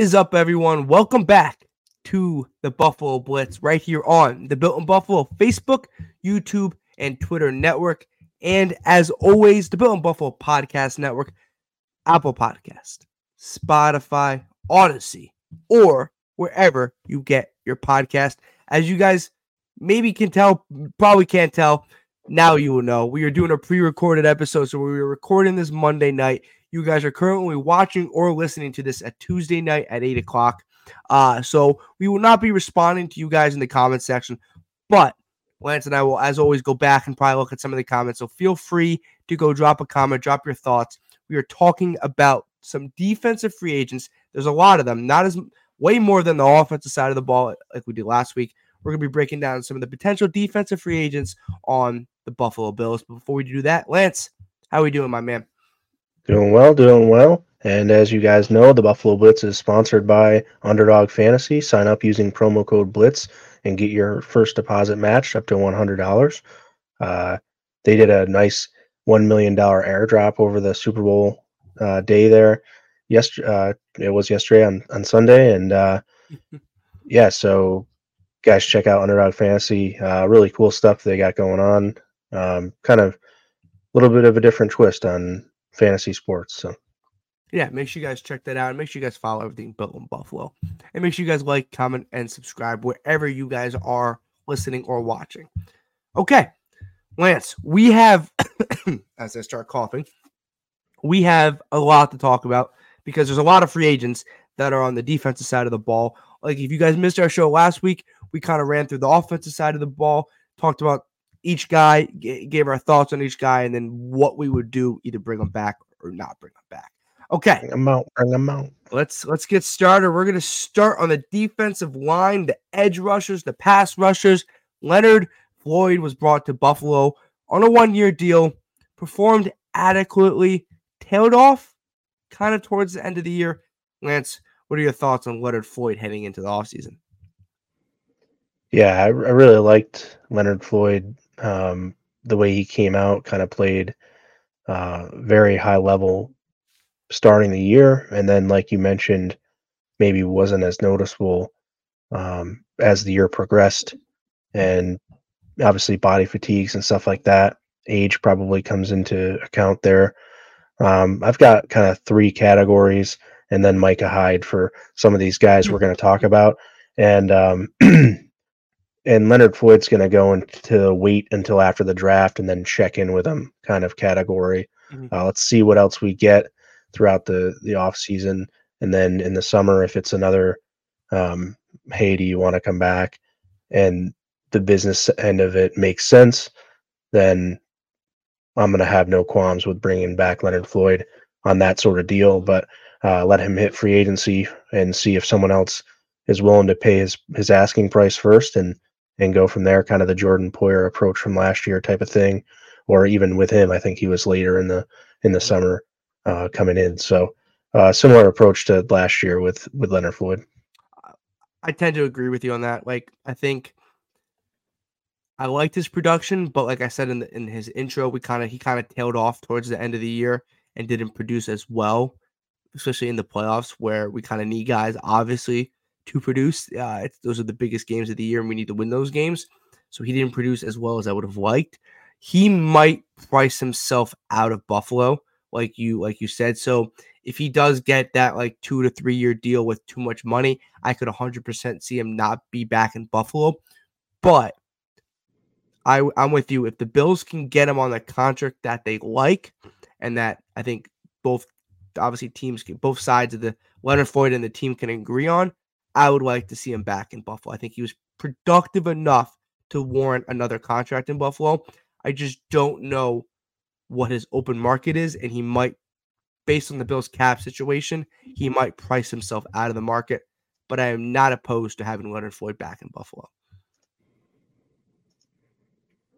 is up, everyone? Welcome back to the Buffalo Blitz right here on the Built in Buffalo Facebook, YouTube, and Twitter network. And as always, the Built in Buffalo Podcast Network, Apple Podcast, Spotify, Odyssey, or wherever you get your podcast. As you guys maybe can tell, probably can't tell, now you will know. We are doing a pre recorded episode. So we were recording this Monday night. You guys are currently watching or listening to this at Tuesday night at 8 o'clock. Uh, so we will not be responding to you guys in the comment section, but Lance and I will, as always, go back and probably look at some of the comments. So feel free to go drop a comment, drop your thoughts. We are talking about some defensive free agents. There's a lot of them, not as way more than the offensive side of the ball like we did last week. We're going to be breaking down some of the potential defensive free agents on the Buffalo Bills. But before we do that, Lance, how are we doing, my man? Doing well, doing well. And as you guys know, the Buffalo Blitz is sponsored by Underdog Fantasy. Sign up using promo code Blitz and get your first deposit matched up to $100. Uh, they did a nice $1 million airdrop over the Super Bowl uh, day there. Yes, uh, it was yesterday on, on Sunday. And uh, yeah, so guys, check out Underdog Fantasy. Uh, really cool stuff they got going on. Um, kind of a little bit of a different twist on fantasy sports. So yeah, make sure you guys check that out. Make sure you guys follow everything built in Buffalo. And make sure you guys like, comment, and subscribe wherever you guys are listening or watching. Okay, Lance, we have, as I start coughing, we have a lot to talk about because there's a lot of free agents that are on the defensive side of the ball. Like if you guys missed our show last week, we kind of ran through the offensive side of the ball, talked about each guy, g- gave our thoughts on each guy, and then what we would do, either bring them back or not bring them back. Okay. Bring them out. Bring them out. Let's let's get started. We're gonna start on the defensive line, the edge rushers, the pass rushers. Leonard Floyd was brought to Buffalo on a one-year deal, performed adequately, tailed off kind of towards the end of the year. Lance, what are your thoughts on Leonard Floyd heading into the offseason? Yeah, I, I really liked Leonard Floyd. Um, the way he came out, kind of played uh, very high level starting the year, and then like you mentioned, maybe wasn't as noticeable um, as the year progressed, and obviously body fatigues and stuff like that. Age probably comes into account there. Um, I've got kind of three categories, and then Micah Hyde for some of these guys we're going to talk about, and um, and Leonard Floyd's going to go into wait until after the draft and then check in with him kind of category. Mm-hmm. Uh, let's see what else we get throughout the the off season, and then in the summer, if it's another, um, hey, do you want to come back? And the business end of it makes sense, then I'm going to have no qualms with bringing back Leonard Floyd on that sort of deal. But uh, let him hit free agency and see if someone else is willing to pay his his asking price first and and go from there. Kind of the Jordan Poyer approach from last year type of thing, or even with him, I think he was later in the in the summer uh, coming in. So uh, similar approach to last year with with Leonard Floyd. I tend to agree with you on that. Like I think I liked his production, but like I said in the, in his intro, we kind of he kind of tailed off towards the end of the year and didn't produce as well, especially in the playoffs where we kind of need guys obviously to produce. Uh, those are the biggest games of the year, and we need to win those games. So he didn't produce as well as I would have liked. He might price himself out of Buffalo like you like you said. So if he does get that like two to three year deal with too much money, I could 100% see him not be back in Buffalo. But I I'm with you. If the Bills can get him on the contract that they like, and that I think both obviously teams can both sides of the Leonard Floyd and the team can agree on, I would like to see him back in Buffalo. I think he was productive enough to warrant another contract in Buffalo. I just don't know what his open market is, and he might, based on the Bills' cap situation, he might price himself out of the market. But I am not opposed to having Leonard Floyd back in Buffalo.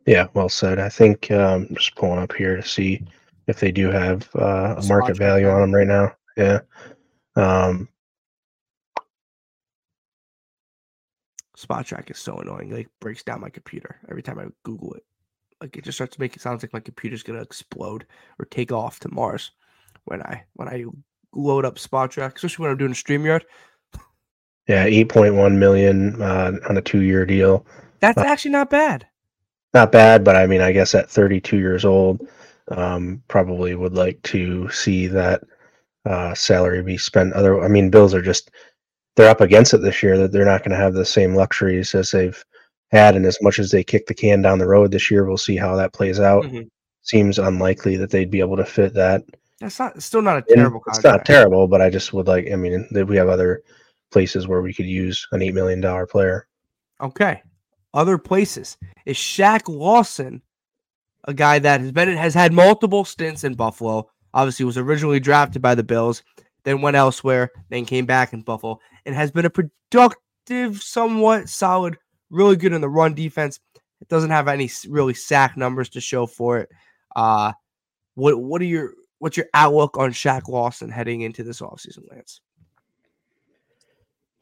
Yeah, well said. I think um, just pulling up here to see if they do have uh, a market value on them right now. Yeah. Um, Spotrac is so annoying. It like breaks down my computer every time I Google it. Like it just starts to make it sound like my computer's gonna explode or take off to Mars when I when I load up Spotrac, especially when I'm doing StreamYard. Yeah, eight point one million uh, on a two-year deal. That's uh, actually not bad. Not bad, but I mean, I guess at 32 years old, um, probably would like to see that uh, salary be spent. Other, I mean, Bills are just they're up against it this year. That they're not going to have the same luxuries as they've had, and as much as they kick the can down the road this year, we'll see how that plays out. Mm-hmm. Seems unlikely that they'd be able to fit that. That's not still not a terrible. And it's not terrible, but I just would like. I mean, we have other places where we could use an eight million dollar player. Okay, other places is Shaq Lawson, a guy that has been has had multiple stints in Buffalo. Obviously, was originally drafted by the Bills, then went elsewhere, then came back in Buffalo, and has been a productive, somewhat solid, really good in the run defense. It doesn't have any really sack numbers to show for it. Uh, what what are your what's your outlook on Shaq Lawson heading into this offseason, Lance?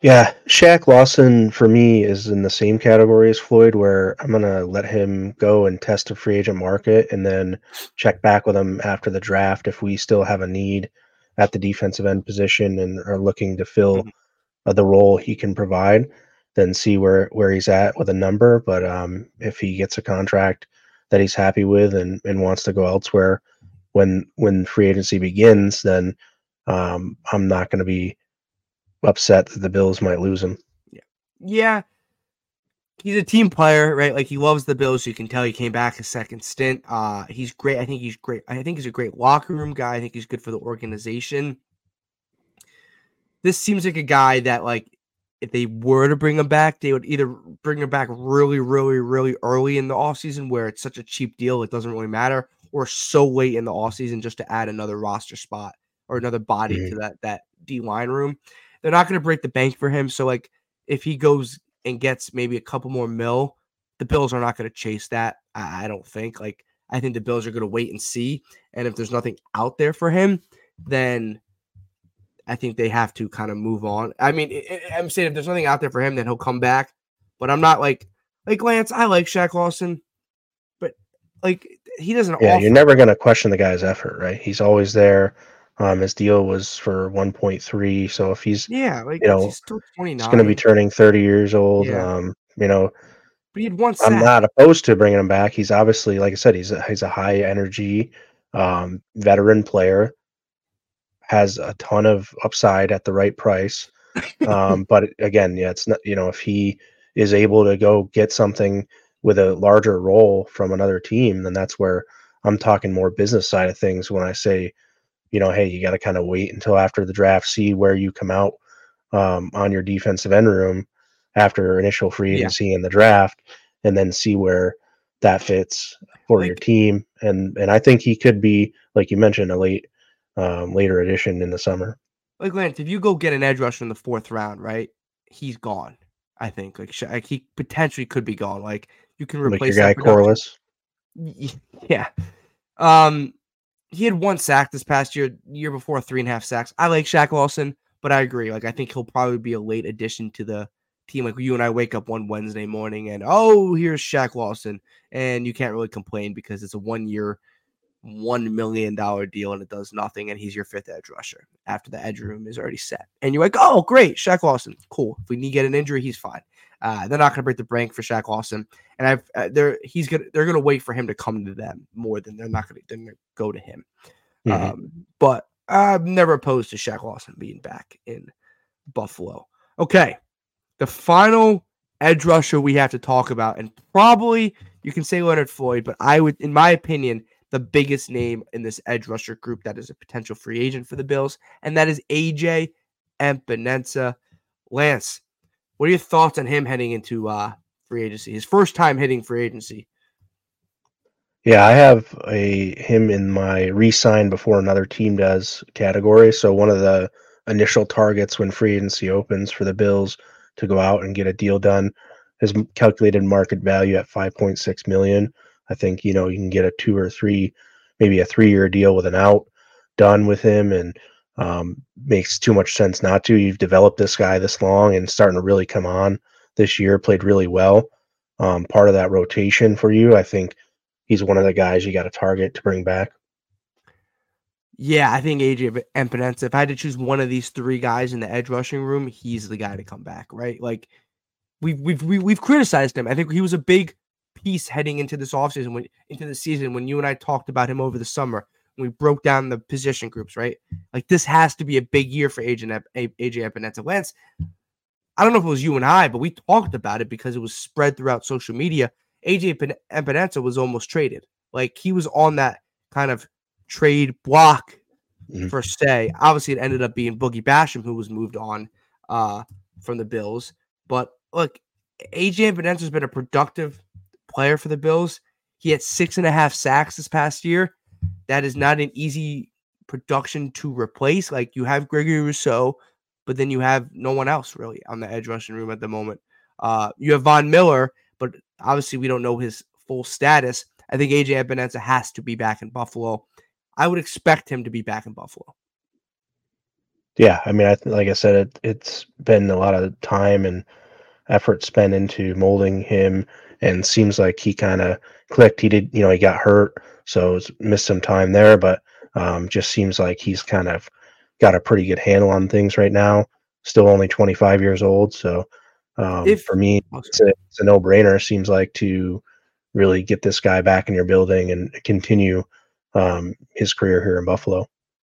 Yeah, Shaq Lawson for me is in the same category as Floyd, where I'm gonna let him go and test a free agent market, and then check back with him after the draft if we still have a need at the defensive end position and are looking to fill mm-hmm. uh, the role he can provide. Then see where where he's at with a number. But um, if he gets a contract that he's happy with and, and wants to go elsewhere when when free agency begins, then um, I'm not going to be upset that the Bills might lose him. Yeah. Yeah. He's a team player, right? Like he loves the Bills. You can tell he came back a second stint. Uh, he's great. I think he's great. I think he's a great locker room guy. I think he's good for the organization. This seems like a guy that, like, if they were to bring him back, they would either bring him back really, really, really early in the offseason where it's such a cheap deal, it doesn't really matter, or so late in the offseason just to add another roster spot or another body mm-hmm. to that that D line room they're not going to break the bank for him. So like if he goes and gets maybe a couple more mil, the Bills are not going to chase that. I, I don't think. Like I think the Bills are going to wait and see. And if there's nothing out there for him, then I think they have to kind of move on. I mean, I'm saying if there's nothing out there for him, then he'll come back. But I'm not like like Lance. I like Shaq Lawson, but like he doesn't. Yeah, offer. you're never going to question the guy's effort, right? He's always there. Um, his deal was for 1.3. So if he's yeah, like you know, he's still 29. He's going to be turning 30 years old. Yeah. Um, you know, but he had one. I'm not opposed to bringing him back. He's obviously, like I said, he's a, he's a high energy um, veteran player. Has a ton of upside at the right price. Um, but again, yeah, it's not. You know, if he is able to go get something with a larger role from another team, then that's where I'm talking more business side of things when I say you know, hey, you got to kind of wait until after the draft, see where you come out um, on your defensive end room after initial free agency yeah. and the draft, and then see where that fits for like, your team. And and I think he could be, like you mentioned, a late um, later addition in the summer. Like Lance, if you go get an edge rusher in the fourth round, right? He's gone. I think like, like he potentially could be gone. Like you can replace like your guy Corliss. Yeah. Um, he had one sack this past year, year before three and a half sacks. I like Shaq Lawson, but I agree. Like I think he'll probably be a late addition to the team. Like you and I wake up one Wednesday morning and oh, here's Shaq Lawson, and you can't really complain because it's a one year, one million dollar deal and it does nothing, and he's your fifth edge rusher after the edge room is already set. And you're like, oh, great, Shaq Lawson, cool. If we need to get an injury, he's fine. Uh, they're not going to break the bank for Shaq Lawson, and I've uh, they're he's gonna they're gonna wait for him to come to them more than they're not gonna they're gonna go to him. Mm-hmm. Um, but I'm never opposed to Shaq Lawson being back in Buffalo. Okay, the final edge rusher we have to talk about, and probably you can say Leonard Floyd, but I would, in my opinion, the biggest name in this edge rusher group that is a potential free agent for the Bills, and that is AJ Epenesa. Lance, what are your thoughts on him heading into uh, free agency? His first time hitting free agency. Yeah, I have a him in my re-sign before another team does category. So one of the initial targets when free agency opens for the Bills to go out and get a deal done is calculated market value at 5.6 million. I think you know you can get a two or three, maybe a three-year deal with an out done with him, and um, makes too much sense not to. You've developed this guy this long and starting to really come on this year, played really well. Um, part of that rotation for you, I think he's one of the guys you got to target to bring back. Yeah, I think AJ Epenesa. If I had to choose one of these three guys in the edge rushing room, he's the guy to come back, right? Like we've we've we, have we have criticized him. I think he was a big piece heading into this offseason when into the season when you and I talked about him over the summer. we broke down the position groups, right? Like this has to be a big year for AJ AJ Epenesa. Lance, I don't know if it was you and I, but we talked about it because it was spread throughout social media. AJ Epenesa was almost traded. Like he was on that kind of trade block mm-hmm. Obviously, it ended up being Boogie Basham who was moved on uh, from the Bills. But look, AJ Epenesa has been a productive player for the Bills. He had six and a half sacks this past year. That is not an easy production to replace. Like you have Gregory Rousseau, but then you have no one else really on the edge rushing room at the moment. Uh, you have Von Miller, but obviously we don't know his full status. I think AJ Epenesa has to be back in Buffalo. I would expect him to be back in Buffalo. Yeah, I mean, I like I said, it, it's been a lot of time and effort spent into molding him, and seems like he kind of clicked. He did, you know, he got hurt, so it's missed some time there, but um, just seems like he's kind of got a pretty good handle on things right now. Still only 25 years old, so um, if, for me, it's a, it's a no-brainer. Seems like to really get this guy back in your building and continue um, his career here in Buffalo.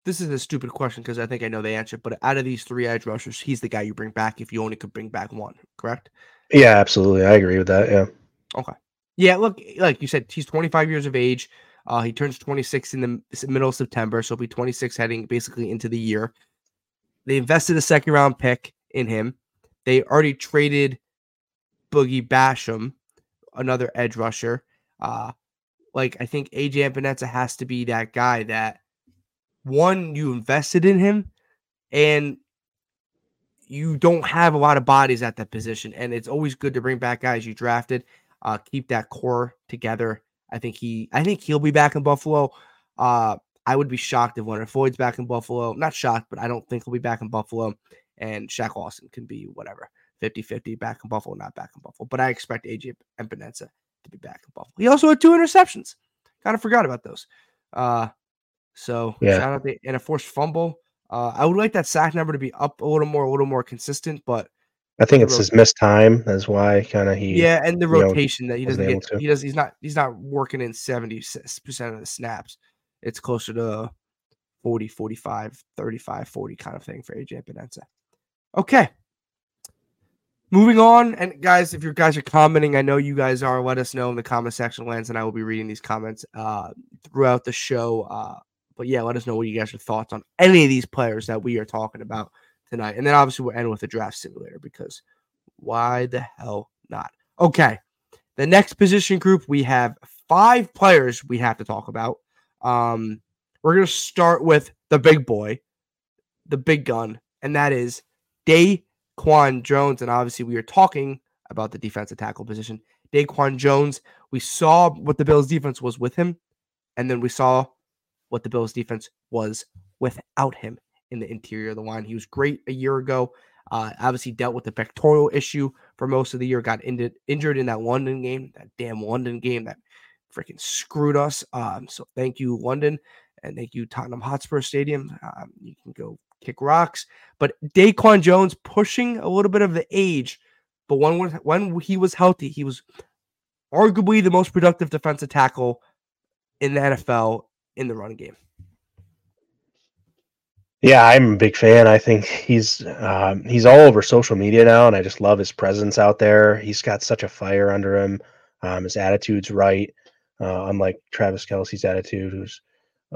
This is a stupid question because I think I know the answer. But out of these three edge rushers, he's the guy you bring back if you only could bring back one. Correct? Yeah, absolutely. I agree with that. Yeah. Okay. Yeah. Look, like you said, he's 25 years of age. Uh, he turns 26 in the middle of September, so he'll be 26 heading basically into the year. They invested a second round pick in him. They already traded Boogie Basham, another edge rusher. Uh, like I think AJ Epenesa has to be that guy that one you invested in him, and you don't have a lot of bodies at that position, and it's always good to bring back guys you drafted. Uh, keep that core together I think he I think he'll be back in Buffalo. Uh, I would be shocked if Leonard Floyd's back in Buffalo. Not shocked, but I don't think he'll be back in Buffalo. And Shaq Lawson can be whatever 50 50 back in Buffalo, not back in Buffalo. But I expect AJ Epenesa to be back in Buffalo. He also had two interceptions. Kind of forgot about those. Uh, so yeah. shout out to and a forced fumble. Uh, I would like that sack number to be up a little more, a little more consistent, but I think it's his missed time. That's why kind of he. Yeah, and the rotation know, that he doesn't get. To. He does. He's not. He's not working in seventy percent of the snaps. It's closer to 40, 45, 35, 40 kind of thing for AJ Epenesa. Okay. Moving on, and guys, if you guys are commenting, I know you guys are. Let us know in the comment section, Lance, and I will be reading these comments uh, throughout the show. Uh, but yeah, let us know what you guys' are thoughts on any of these players that we are talking about tonight. And then obviously we'll end with a draft simulator because why the hell not? Okay. The next position group, we have five players we have to talk about. Um, we're going to start with the big boy, the big gun, and that is Daquan Jones. And obviously, we are talking about the defensive tackle position. Daquan Jones, we saw what the Bills' defense was with him, and then we saw what the Bills' defense was without him in the interior of the line. He was great a year ago. Uh, obviously dealt with the pectoral issue for most of the year. Got injured in that London game, that damn London game that freaking screwed us. Um, so thank you London, and thank you Tottenham Hotspur Stadium. Um, you can go kick rocks. But Daquan Jones pushing a little bit of the age, but when when he was healthy, he was arguably the most productive defensive tackle in the NFL in the running game. Yeah, I'm a big fan. I think he's um, he's all over social media now, and I just love his presence out there. He's got such a fire under him. Um, his attitude's right, uh, unlike Travis Kelce's attitude, who's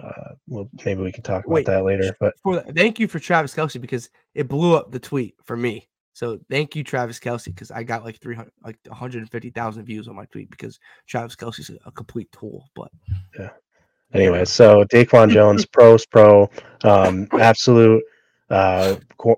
uh, well, maybe we can talk about Wait, that later. But thank you for Travis Kelce because it blew up the tweet for me. So thank you, Travis Kelce, because I got like 300, like 150,000 views on my tweet because Travis Kelce's a, a complete tool. But yeah, Anyway, so Daquan Jones, pros pro, um, absolute, uh,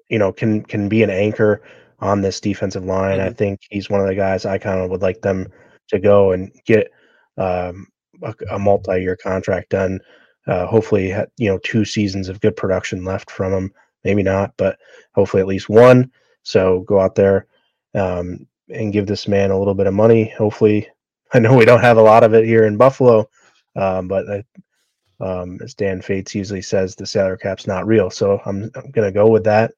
you know, can can be an anchor on this defensive line. Mm-hmm. I think he's one of the guys I kind of would like them to go and get um, a, a multi-year contract done. Uh, hopefully, you know, two seasons of good production left from him. Maybe not, but hopefully at least one. So go out there um, and give this man a little bit of money. Hopefully, I know we don't have a lot of it here in Buffalo, um, but I Um, as Dan Fetes usually says, the salary cap's not real. So I'm, I'm going to go with that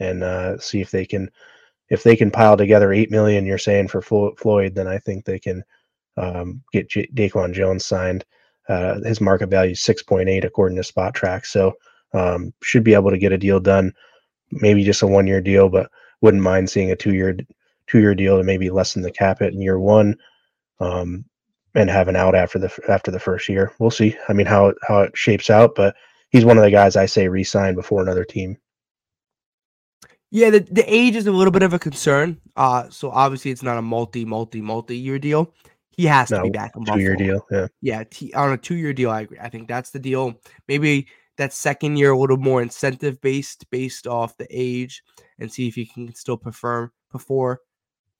and uh, see if they can if they can pile together eight million. You're saying for Floyd, then I think they can um, get J- Daquan Jones signed. Uh, his market value is 6.8 according to Spotrac. So um, should be able to get a deal done. Maybe just a one year deal, but wouldn't mind seeing a two year two year deal to maybe lessen the cap it in year one. Um, and have an out after the after the first year. We'll see. I mean how how it shapes out, but he's one of the guys I say resign before another team. Yeah, the, the age is a little bit of a concern. Uh, so obviously it's not a multi multi multi year deal. He has no, to be back in two year deal. Yeah, yeah, t- on a two year deal. I agree. I think that's the deal. Maybe that second year a little more incentive based, based off the age, and see if he can still perform before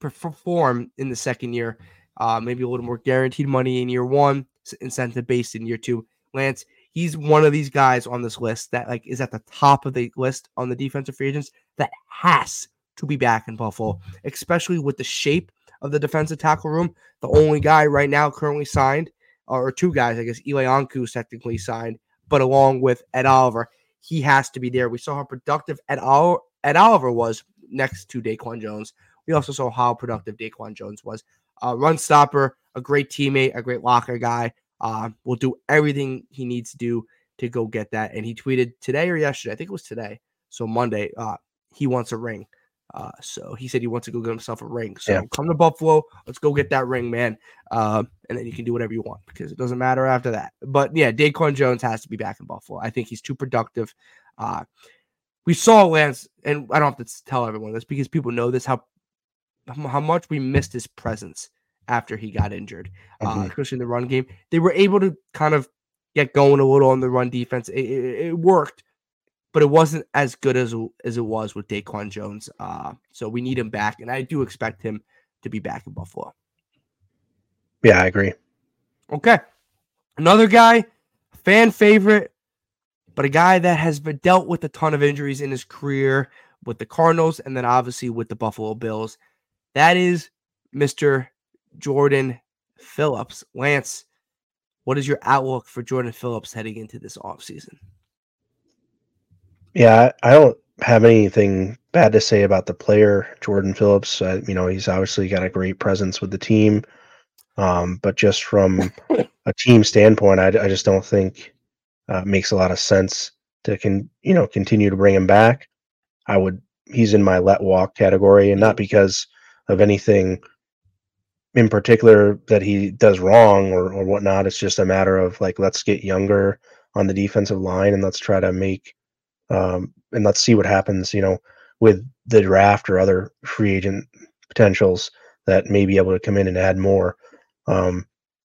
perform in the second year uh, maybe a little more guaranteed money in year one, incentive based in year two. Lance, he's one of these guys on this list that like is at the top of the list on the defensive free agents that has to be back in Buffalo, especially with the shape of the defensive tackle room. The only guy right now currently signed, or two guys, I guess, Eli Ankou is technically signed, but along with Ed Oliver, he has to be there. We saw how productive Ed, Ol- Ed Oliver was next to Daquan Jones. We also saw how productive Daquan Jones was uh, run stopper, a great teammate, a great locker guy. Uh, will do everything he needs to do to go get that. And he tweeted today or yesterday, I think it was today, so Monday, uh, he wants a ring. Uh, so he said he wants to go get himself a ring. So yeah. come to Buffalo, let's go get that ring, man. Uh, and then you can do whatever you want because it doesn't matter after that. But yeah, Daquan Jones has to be back in Buffalo. I think he's too productive. Uh, we saw Lance, and I don't have to tell everyone this because people know this how how much we missed his presence after he got injured, uh, mm-hmm. uh, especially in the run game. They were able to kind of get going a little on the run defense. It, it, it worked, but it wasn't as good as as it was with Daquan Jones. Uh, so we need him back, and I do expect him to be back in Buffalo. Yeah, I agree. Okay, another guy, fan favorite, but a guy that has been dealt with a ton of injuries in his career with the Cardinals, and then obviously with the Buffalo Bills. That is Mr. Jordan Phillips. Lance, what is your outlook for Jordan Phillips heading into this offseason? Yeah, I don't have anything bad to say about the player, Jordan Phillips. Uh, you know, he's obviously got a great presence with the team. Um, but just from a team standpoint, I, I just don't think uh, makes a lot of sense to can you know continue to bring him back. I would he's in my let walk category, and not because of anything in particular that he does wrong or, or whatnot. It's just a matter of like, let's get younger on the defensive line and let's try to make, um, and let's see what happens, you know, with the draft or other free agent potentials that may be able to come in and add more. Um,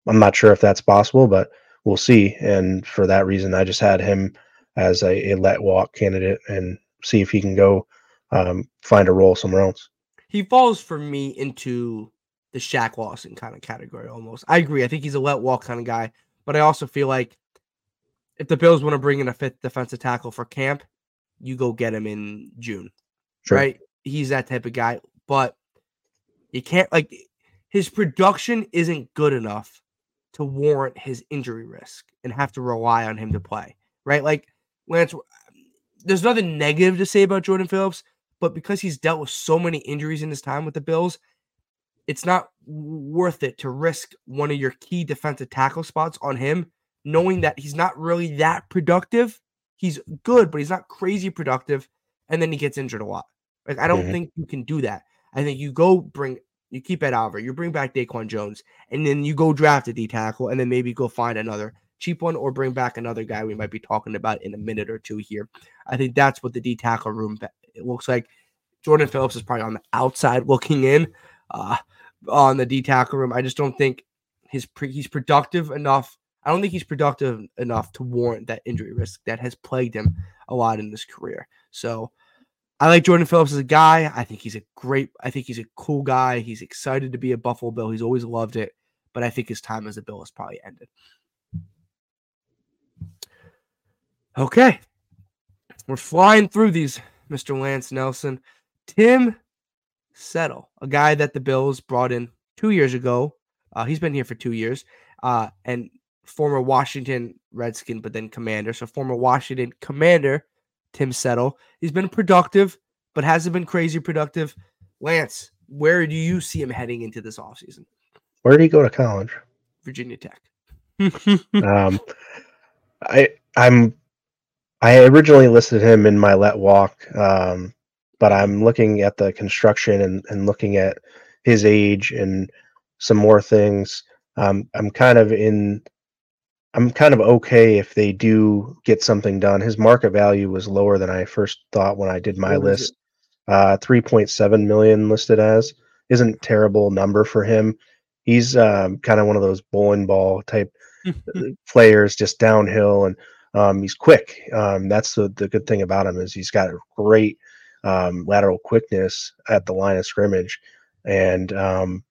I'm not sure if that's possible, but we'll see. And for that reason, I just had him as a, a let walk candidate and see if he can go um, find a role somewhere else he falls for me into the Shaq Lawson kind of category almost. I agree. I think he's a let walk kind of guy, but I also feel like if the Bills want to bring in a fifth defensive tackle for camp, you go get him in June. Sure. Right? He's that type of guy, but you can't like his production isn't good enough to warrant his injury risk and have to rely on him to play. Right? Like Lance there's nothing negative to say about Jordan Phillips, but because he's dealt with so many injuries in his time with the Bills, it's not worth it to risk one of your key defensive tackle spots on him, knowing that he's not really that productive. He's good, but he's not crazy productive. And then he gets injured a lot. Like, I don't mm-hmm. think you can do that. I think you go bring, you keep Ed Oliver, you bring back Daquan Jones, and then you go draft a D tackle, and then maybe go find another cheap one or bring back another guy we might be talking about in a minute or two here. I think that's what the D tackle room it looks like. Jordan Phillips is probably on the outside looking in uh, on the D tackle room. I just don't think his pre- he's productive enough. I don't think he's productive enough to warrant that injury risk that has plagued him a lot in his career. So I like Jordan Phillips as a guy. I think he's a great, I think he's a cool guy. He's excited to be a Buffalo Bill. He's always loved it, but I think his time as a Bill has probably ended. Okay. We're flying through these, Mr. Lance Nelson. Tim Settle, a guy that the Bills brought in two years ago. Uh, he's been here for two years. Uh, and former Washington Redskin, but then Commander. So former Washington Commander Tim Settle. He's been productive, but hasn't been crazy productive. Lance, where do you see him heading into this offseason? Where did he go to college? Virginia Tech. um, I I'm I originally listed him in my let walk, um, but I'm looking at the construction and, and looking at his age and some more things. Um, I'm kind of in. I'm kind of okay if they do get something done. His market value was lower than I first thought when I did my list. Uh, 3.7 million listed as isn't terrible number for him. He's um, kind of one of those bowling ball type players, just downhill, and um, he's quick. Um, that's the, the good thing about him is he's got a great um, lateral quickness at the line of scrimmage, and um,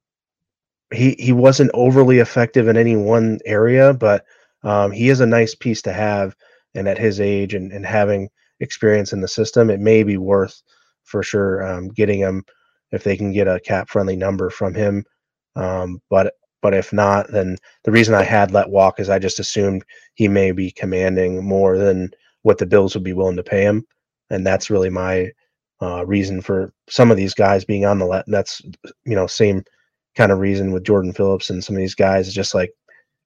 he he wasn't overly effective in any one area, but um, he is a nice piece to have. And at his age and, and having experience in the system, it may be worth for sure um, getting him if they can get a cap friendly number from him. Um, but but if not, then the reason I had let walk is I just assumed he may be commanding more than what the Bills would be willing to pay him, and that's really my uh, reason for some of these guys being on the let. That's you know same kind of reason with Jordan Phillips and some of these guys. Is just like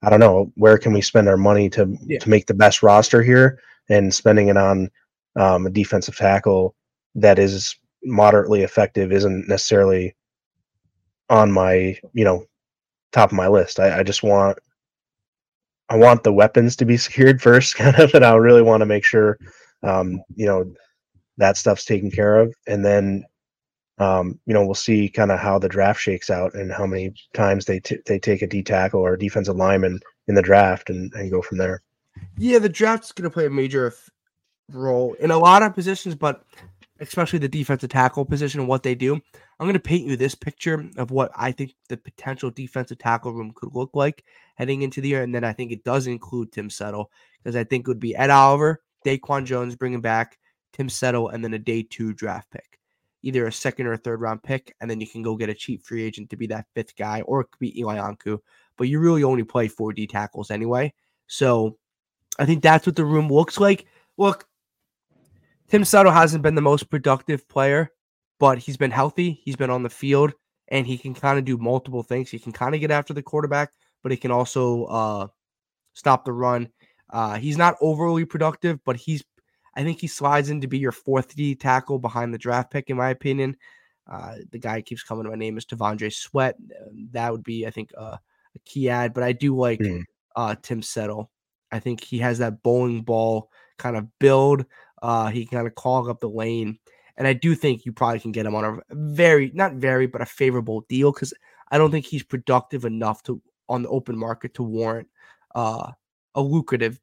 I don't know where can we spend our money to yeah. to make the best roster here, and spending it on um, a defensive tackle that is moderately effective isn't necessarily on my you know top of my list. I, I just want I want the weapons to be secured first, kind of, and I really want to make sure um, you know that stuff's taken care of, and then um, you know we'll see kind of how the draft shakes out and how many times they t- they take a D tackle or a defensive lineman in the draft and, and go from there. Yeah, the draft's going to play a major role in a lot of positions, but especially the defensive tackle position and what they do. I'm going to paint you this picture of what I think the potential defensive tackle room could look like heading into the year. And then I think it does include Tim Settle because I think it would be Ed Oliver, Daquan Jones bringing back Tim Settle, and then a day two draft pick, either a second or a third round pick. And then you can go get a cheap free agent to be that fifth guy, or it could be Eli Ankou. But you really only play four D tackles anyway. So I think that's what the room looks like. Look, Tim Settle hasn't been the most productive player, but he's been healthy. He's been on the field, and he can kind of do multiple things. He can kind of get after the quarterback, but he can also uh, stop the run. Uh, he's not overly productive, but he's I think he slides in to be your fourth D tackle behind the draft pick, in my opinion. Uh, the guy keeps coming to my name is T'Vondre Sweat. That would be, I think, uh, a key ad. But I do like mm. uh, Tim Settle. I think he has that bowling ball kind of build. Uh, he can kind of clog up the lane. And I do think you probably can get him on a very, not very, but a favorable deal because I don't think he's productive enough to on the open market to warrant uh, a lucrative,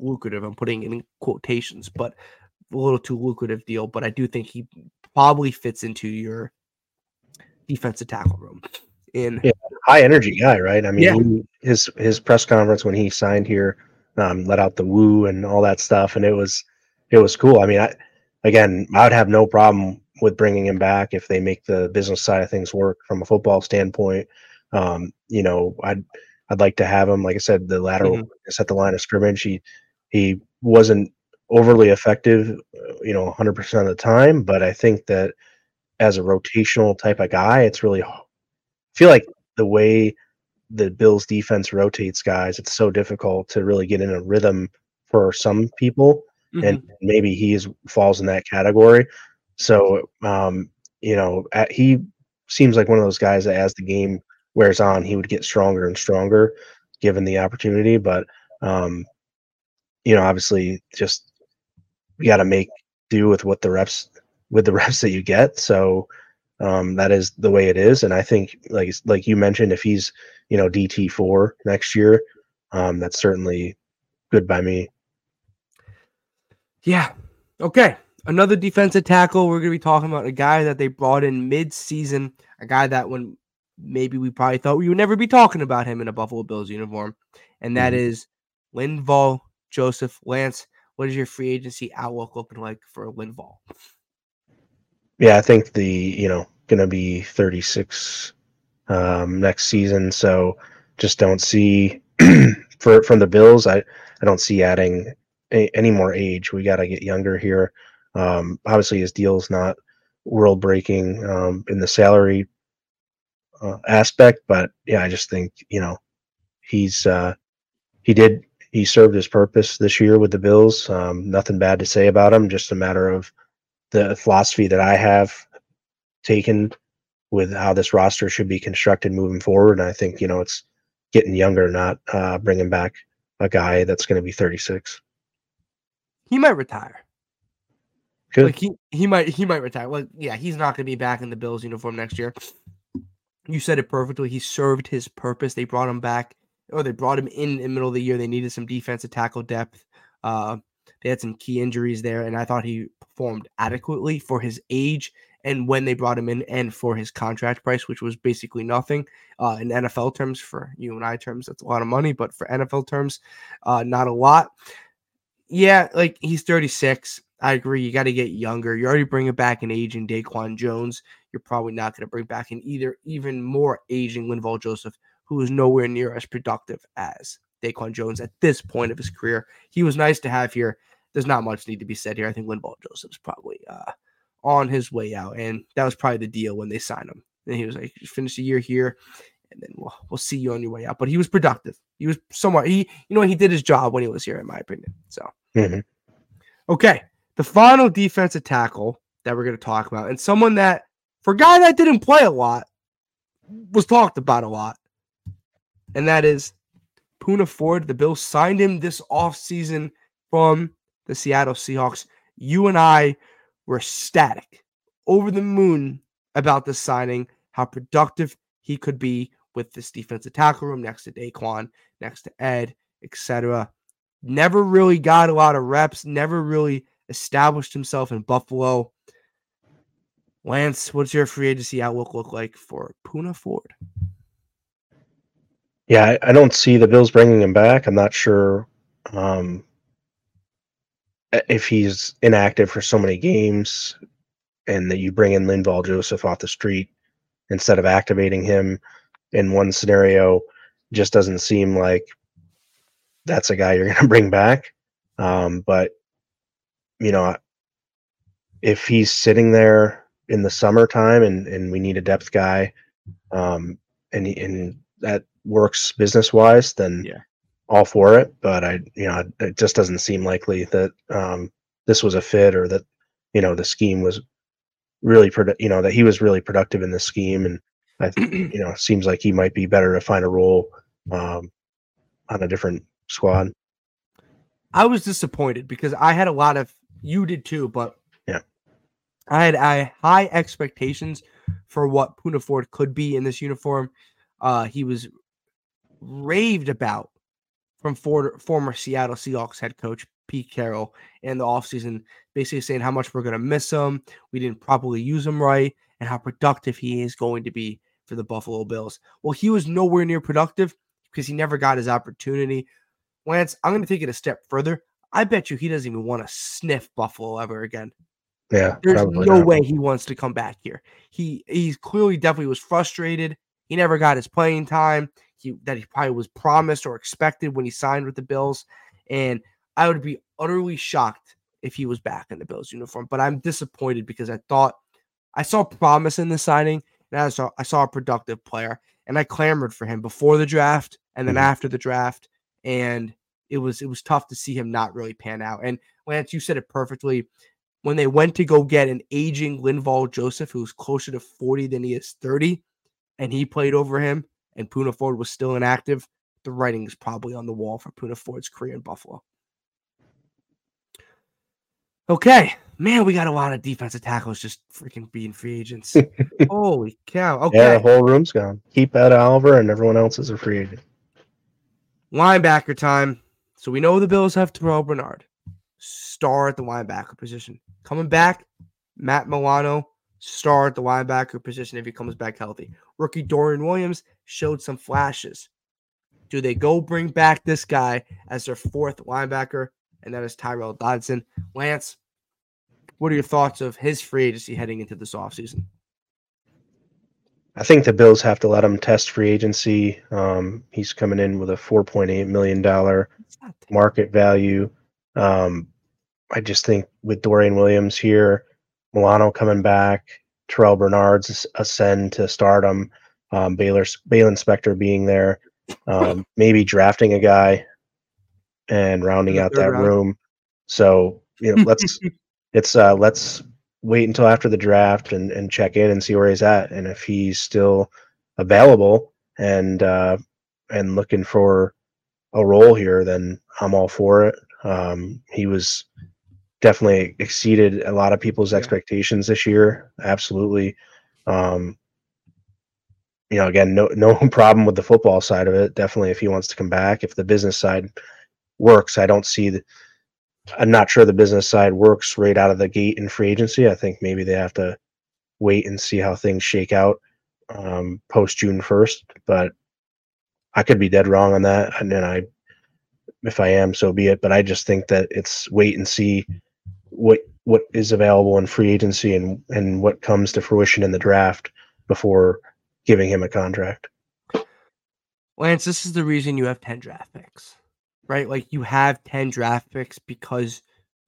lucrative. I'm putting in quotations, but a little too lucrative deal. But I do think he probably fits into your defensive tackle room. In yeah, high energy guy, right? I mean, yeah. he, his his press conference when he signed here, um, let out the woo and all that stuff, and it was it was cool. I mean, I again, I would have no problem with bringing him back if they make the business side of things work from a football standpoint. Um, you know, I'd I'd like to have him. Like I said, the lateral mm-hmm. set the line of scrimmage. He he wasn't overly effective, you know, 100% of the time. But I think that as a rotational type of guy, it's really I feel like the way the Bills defense rotates guys, it's so difficult to really get in a rhythm for some people mm-hmm. and maybe he is falls in that category. So, um, you know, at, he seems like one of those guys that as the game wears on, he would get stronger and stronger given the opportunity. But, um, you know, obviously, just you got to make do with what the reps with the reps that you get. So um, that is the way it is. And I think, like like you mentioned, if he's you know DT four next year, um, that's certainly good by me. Yeah. Okay. Another defensive tackle. We're going to be talking about a guy that they brought in mid-season, a guy that when maybe we probably thought we would never be talking about him in a Buffalo Bills uniform, and that mm-hmm. is Linval Joseph Lance. What is your free agency outlook looking like for Linval? Yeah, I think the you know going to be 36 um, next season, so just don't see for from the Bills, I I don't see adding a, any more age. We got to get younger here. Um, obviously, his deal's not world breaking um, in the salary uh, aspect, but yeah, I just think you know he's uh, he did he served his purpose this year with the Bills. Um, nothing bad to say about him. Just a matter of the philosophy that I have taken with how this roster should be constructed moving forward. And I think you know it's getting younger, not uh, bringing back a guy that's going to be 36. He might retire. Good. Like he he might he might retire. Well, yeah, he's not going to be back in the Bills uniform next year. You said it perfectly. He served his purpose. They brought him back, or they brought him in in the middle of the year. They needed some defensive tackle depth. Uh, they had some key injuries there, and I thought he performed adequately for his age and when they brought him in, and for his contract price, which was basically nothing uh, in NFL terms. For you and I terms, that's a lot of money, but for NFL terms, uh, not a lot. Yeah, like he's 36. I agree. You got to get younger. You're already bringing back an aging Daquan Jones. You're probably not going to bring back an either even more aging Linval Joseph, who is nowhere near as productive as Daquan Jones at this point of his career. He was nice to have here. There's not much need to be said here. I think Linval Joseph's probably uh, on his way out, and that was probably the deal when they signed him. And he was like, "Finish the year here, and then we'll we'll see you on your way out." But he was productive. He was somewhat he you know he did his job when he was here, in my opinion. So Mhm. okay, the final defensive tackle that we're going to talk about, and someone that for a guy that didn't play a lot was talked about a lot, and that is Poona Ford. The Bills signed him this offseason from the Seattle Seahawks. You and I were ecstatic, over the moon about this signing, how productive he could be with this defensive tackle room next to Daquan, next to Ed, etc. Never really got a lot of reps, never really established himself in Buffalo. Lance, what's your free agency outlook look like for Poona Ford? Yeah, I, I don't see the Bills bringing him back. I'm not sure um, if he's inactive for so many games, and that you bring in Linval Joseph off the street instead of activating him in one scenario, just doesn't seem like that's a guy you're going to bring back. Um, but you know, if he's sitting there in the summertime and and we need a depth guy, um, and and that works business wise, then Yeah. all for it. But I, you know, it just doesn't seem likely that um, this was a fit or that you know the scheme was really, produ- you know, that he was really productive in the scheme. And I, think, you know, it seems like he might be better to find a role um, on a different squad. I was disappointed because I had a lot of you did too, but Yeah. I had I high expectations for what Poona Ford could be in this uniform. Uh, he was raved about from Ford, former Seattle Seahawks head coach Pete Carroll in the offseason, basically saying how much we're going to miss him. We didn't properly use him right, and how productive he is going to be for the Buffalo Bills. Well, he was nowhere near productive because he never got his opportunity. Lance, I'm going to take it a step further. I bet you he doesn't even want to sniff Buffalo ever again. Yeah, There's no not. way he wants to come back here. He he's clearly definitely was frustrated. He never got his playing time. He that he probably was promised or expected when he signed with the Bills. And I would be utterly shocked if he was back in the Bills uniform. But I'm disappointed because I thought I saw promise in the signing and I saw I saw a productive player and I clamored for him before the draft and then Mhm. after the draft. And it was it was tough to see him not really pan out. And Lance, you said it perfectly when they went to go get an aging Linval Joseph who's closer to 40 than he is 30, and he played over him, and Poona Ford was still inactive, the writing is probably on the wall for Poona Ford's career in Buffalo. Okay, man, we got a lot of defensive tackles just freaking being free agents. Holy cow. Okay. Yeah, the whole room's gone. Keep Ed Oliver, and everyone else is a free agent. linebacker time. So we know the Bills have Terrel Bernard, star at the linebacker position. Coming back, Matt Milano, star at the linebacker position if he comes back healthy. Rookie Dorian Williams showed some flashes. Do they go bring back this guy as their fourth linebacker? And that is Tyrel Dodson. Lance, what are your thoughts of his free agency heading into this offseason? I think the Bills have to let him test free agency. Um, he's coming in with a four point eight million dollar market value. Um, I just think with Dorian Williams here, Milano coming back, Terrel Bernard's ascend to stardom, um, Baylor Baylon Spector being there, um, maybe drafting a guy and rounding out that round. room. So you know, let's it's uh, let's wait until after the draft and, and check in and see where he's at, and if he's still available and uh, and looking for a role here, then I'm all for it. Um, he was definitely exceeded a lot of people's yeah. expectations this year. Absolutely. Um, you know, again, no no problem with the football side of it. Definitely, if he wants to come back, if the business side works, I don't see the. I'm not sure the business side works right out of the gate in free agency. I think maybe they have to wait and see how things shake out um, post June first. But I could be dead wrong on that, and then I, if I am, so be it. But I just think that it's wait and see what what is available in free agency and and what comes to fruition in the draft before giving him a contract. Lance, this is the reason you have 10 draft picks, right? Like you have 10 draft picks because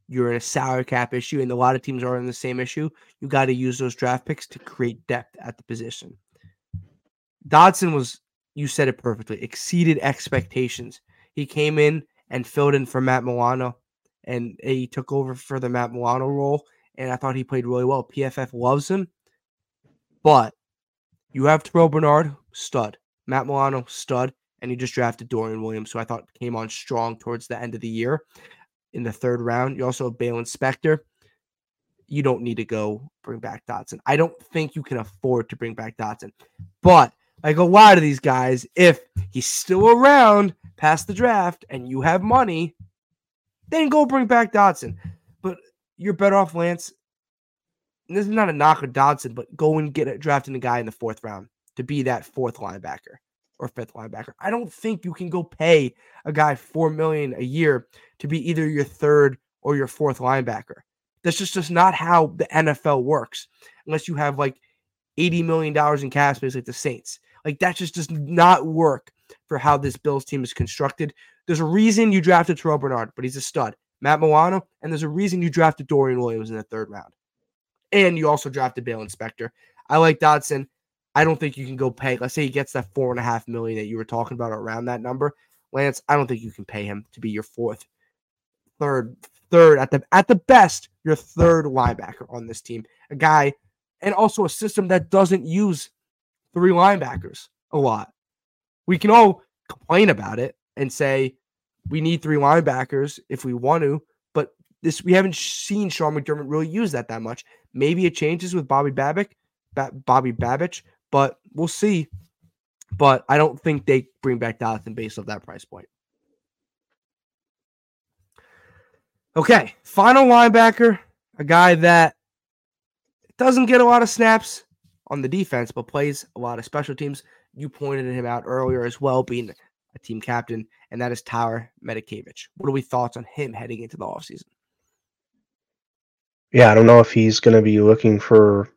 you're in a salary cap issue and a lot of teams are in the same issue. You got to use those draft picks to create depth at the position. Dodson was, you said it perfectly, exceeded expectations. He came in and filled in for Matt Milano and he took over for the Matt Milano role. And I thought he played really well. PFF loves him, but you have Terrel Bernard, stud, Matt Milano, stud, and you just drafted Dorian Williams, who I thought came on strong towards the end of the year in the third round. You also have Baylon Spector. You don't need to go bring back Dodson. I don't think you can afford to bring back Dodson. But like a lot of these guys, if he's still around past the draft and you have money, then go bring back Dodson. But you're better off, Lance. This is not a knock on Dodson, but go and get a, drafting a guy in the fourth round to be that fourth linebacker or fifth linebacker. I don't think you can go pay a guy four million a year to be either your third or your fourth linebacker. That's just, just not how the NFL works, unless you have like $80 million in cap space like the Saints. Like that just does not work for how this Bills team is constructed. There's a reason you drafted Terrel Bernard, but he's a stud. Matt Milano, and there's a reason you drafted Dorian Williams in the third round. And you also drafted Baylon Spector. I like Dodson. I don't think you can go pay. Let's say he gets that four and a half million that you were talking about around that number. Lance, I don't think you can pay him to be your fourth, third, third at the at the best, your third linebacker on this team. A guy, and also a system that doesn't use three linebackers a lot. We can all complain about it and say we need three linebackers if we want to, this we haven't seen Sean McDermott really use that that much. Maybe it changes with Bobby Babick, ba- Bobby Babich, but we'll see. But I don't think they bring back Dodson based off that price point. Okay, final linebacker, a guy that doesn't get a lot of snaps on the defense, but plays a lot of special teams. You pointed him out earlier as well, being a team captain, and that is Tyler Matakevich. What are we thoughts on him heading into the offseason? Yeah, I don't know if he's going to be looking for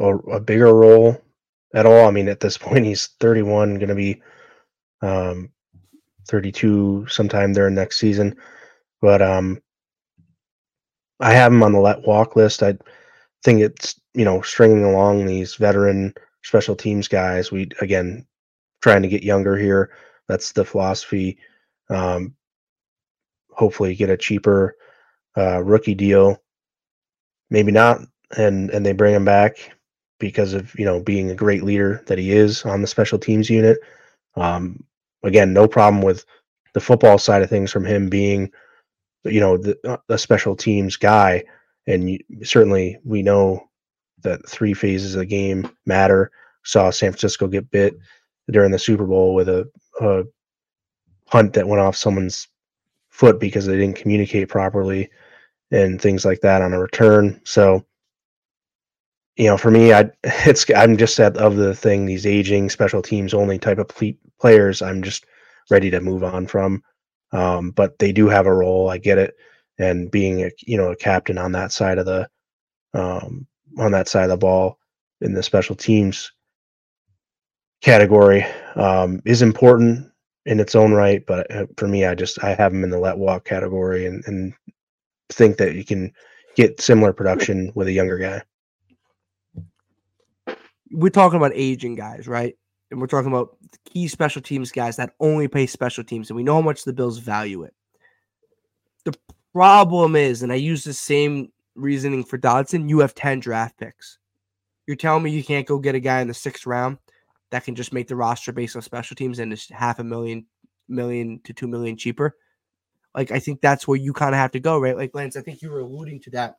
a, a, bigger role at all. I mean, at this point, he's 31, going to be um, 32 sometime during next season. But um, I have him on the let walk list. I think it's you know stringing along these veteran special teams guys. We again trying to get younger here. That's the philosophy. Um, hopefully, get a cheaper uh, rookie deal. Maybe not, and and they bring him back because of you know being a great leader that he is on the special teams unit. Um, again, no problem with the football side of things from him being, you know, the, uh, the special teams guy. And you, certainly, we know that three phases of the game matter. Saw San Francisco get bit during the Super Bowl with a, a hunt that went off someone's foot because they didn't communicate properly and things like that on a return. So, you know, for me, I it's I'm just at of the thing these aging special teams only type of players. I'm just ready to move on from. Um, but they do have a role. I get it, and being a you know a captain on that side of the um, on that side of the ball in the special teams category um, is important in its own right, but uh, for me, I just I have them in the let walk category and, and think that you can get similar production with a younger guy. We're talking about aging guys, right? And we're talking about key special teams guys that only play special teams, and we know how much the Bills value it. The problem is, and I use the same reasoning for Dodson, you have 10 draft picks. You're telling me you can't go get a guy in the sixth round that can just make the roster based on special teams and is half a million, million to two million cheaper. Like I think that's where you kind of have to go, right? Like Lance, I think you were alluding to that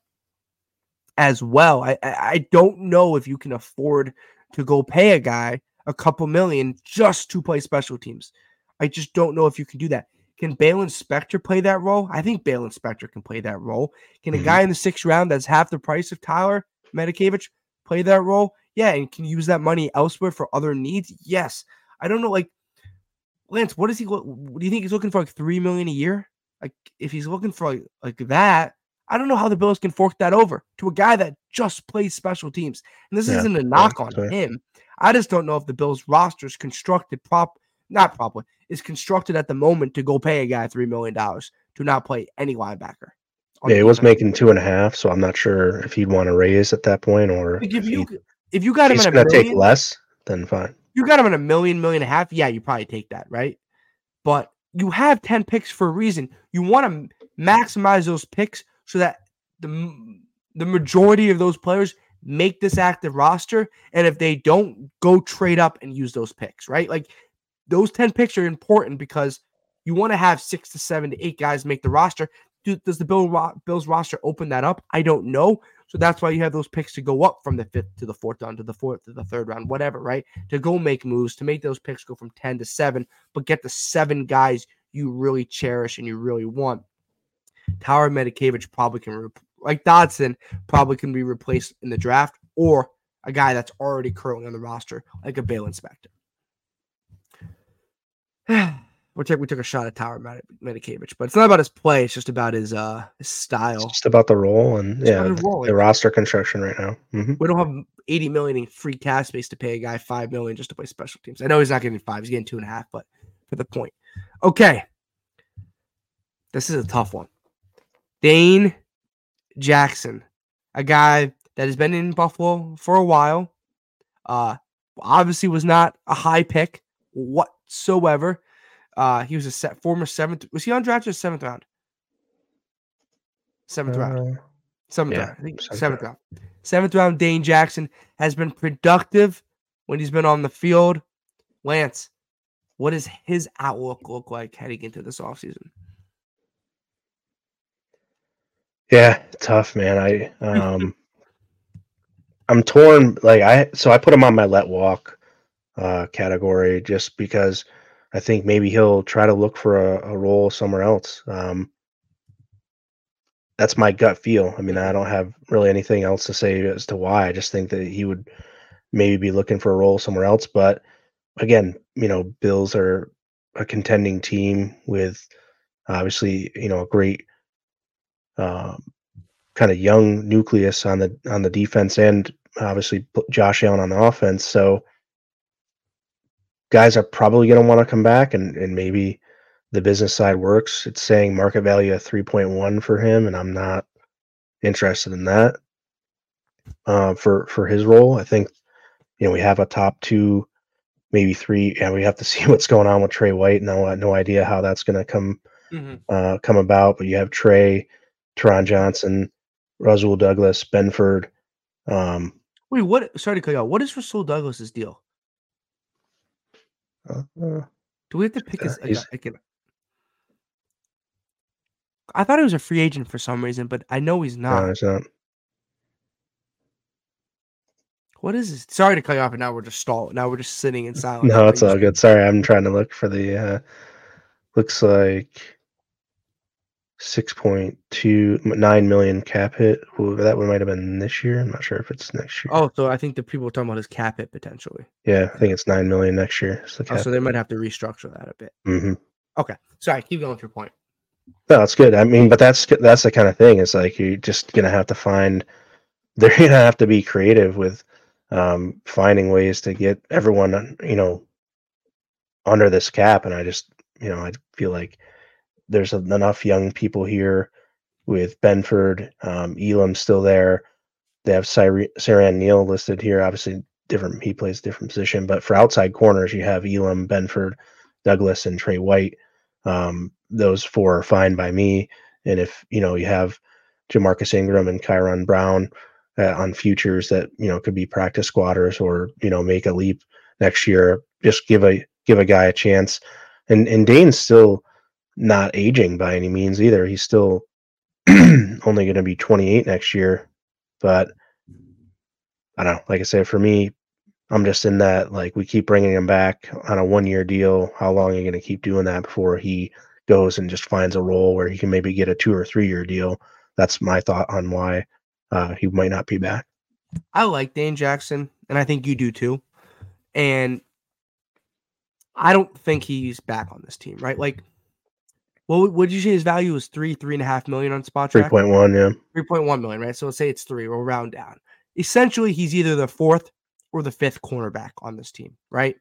as well. I I don't know if you can afford to go pay a guy a couple million just to play special teams. I just don't know if you can do that. Can Baylon Spector play that role? I think Baylon Spector can play that role. Can a mm-hmm. guy in the sixth round that's half the price of Tyler Matakevich play that role? Yeah, and can use that money elsewhere for other needs? Yes. I don't know, like Lance, what is he? What, do you think he's looking for? Like three million a year? Like if he's looking for like, like that, I don't know how the Bills can fork that over to a guy that just plays special teams. And this yeah, isn't a knock yeah, on him. I just don't know if the Bills roster is constructed prop not properly is constructed at the moment to go pay a guy three million dollars to not play any linebacker. Yeah, he was making two and a half, so I'm not sure if he'd want to raise at that point or if, if you if you got him in a million, take less, then fine. You got him in a million, million and a half. Yeah, you probably take that, right? But you have 10 picks for a reason. You want to maximize those picks so that the the majority of those players make this active roster. And if they don't, go trade up and use those picks, right? Like those 10 picks are important because you want to have six to seven to eight guys make the roster. Do, does the Bill, Bills roster open that up? I don't know. So that's why you have those picks to go up from the fifth to the fourth round to the fourth to the third round, whatever, right? To go make moves, to make those picks go from 10 to seven, but get the seven guys you really cherish and you really want. Tyler Matakevich probably can, re- like Dodson, probably can be replaced in the draft or a guy that's already currently on the roster, like a bail Spector. we took we took a shot at Tyler Matakevich, but it's not about his play. It's just about his uh his style. It's just about the role and it's yeah, the, role. the, roster construction right now. Mm-hmm. We don't have eighty million in free cash space to pay a guy five million just to play special teams. I know he's not getting five; he's getting two and a half. But for the point, okay, this is a tough one. Dane Jackson, a guy that has been in Buffalo for a while, uh, obviously was not a high pick whatsoever. Uh, he was a set, former seventh. Was he undrafted or seventh round? Seventh uh, round. Seventh yeah, round. I think seventh, seventh round. round. Seventh round. Dane Jackson has been productive when he's been on the field. Lance, what does his outlook look like heading into this offseason? Yeah, tough, man. I um I'm torn. Like I so I put him on my let walk uh category just because I think maybe he'll try to look for a, a role somewhere else. Um, that's my gut feel. I mean, I don't have really anything else to say as to why. I just think that he would maybe be looking for a role somewhere else. But again, you know, Bills are a contending team with obviously, you know, a great um, kind of young nucleus on the on the defense and obviously Josh Allen on the offense. So guys are probably going to want to come back and, and maybe the business side works. It's saying market value of 3.1 for him, and I'm not interested in that uh, for for his role. I think you know we have a top two, maybe three, and we have to see what's going on with Tre White. No, no idea how that's going to come mm-hmm. uh, come about. But you have Tre, Taron Johnson, Rasul Douglas, Benford. Um, Wait, what? Sorry to cut you out. What is Rasul Douglas's deal? Uh, Do we have to pick his? I, can, I thought he was a free agent for some reason, but I know he's not. No, he's not. What is this? Sorry to cut you off, and now we're just stalling. Now we're just sitting in silence. No, it's all good. Sorry, I'm trying to look for the. Uh, looks like 6.29 million cap hit. Ooh, that one might have been this year. I'm not sure if it's next year. Oh, so I think the people are talking about his cap hit potentially. Yeah, I think it's 9 million next year. So, oh, so they might have to restructure that a bit. Mm-hmm. Okay. Sorry, keep going with your point. No, that's good. I mean, but that's that's the kind of thing. It's like you're just gonna have to find. They're gonna have to be creative with um, finding ways to get everyone, you know, under this cap. And I just, you know, I feel like there's enough young people here with Benford, um, Elam still there. They have Siran Neal listed here. Obviously, different. He plays different position, but for outside corners, you have Elam, Benford, Douglas, and Tre White. Um, those four are fine by me. And if you know you have Ja'Marcus Ingram and Kyron Brown uh, on futures that you know could be practice squatters or you know make a leap next year, just give a give a guy a chance. And and Dane's still not aging by any means either. He's still only going to be 28 next year, but I don't know. Like I said, for me, I'm just in that like we keep bringing him back on a one year deal. How long are you going to keep doing that before he goes and just finds a role where he can maybe get a two or three year deal? That's my thought on why uh, he might not be back. I like Dane Jackson, and I think you do too. And I don't think he's back on this team, right? Like, what would you say his value was three, three and a half million on spot Three point one, yeah. Three point one million, right? So let's say it's three. We'll round down. Essentially, he's either the fourth or the fifth cornerback on this team, right?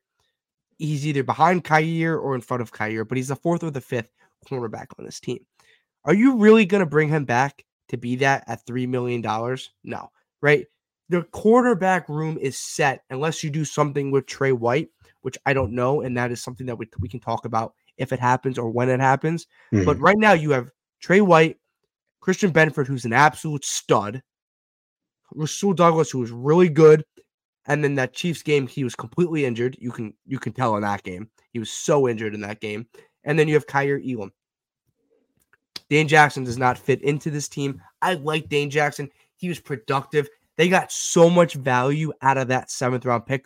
He's either behind Kaiir or in front of Kaiir, but he's the fourth or the fifth cornerback on this team. Are you really going to bring him back to be that at $3 million? No, right? The quarterback room is set unless you do something with Tre White, which I don't know. And that is something that we, we can talk about if it happens or when it happens. Mm-hmm. But right now, you have Tre White, Christian Benford, who's an absolute stud, Rasul Douglas, who was really good, and then that Chiefs game, he was completely injured. You can you can tell in that game. He was so injured in that game. And then you have Kaiir Elam. Dane Jackson does not fit into this team. I like Dane Jackson. He was productive. They got so much value out of that seventh round pick.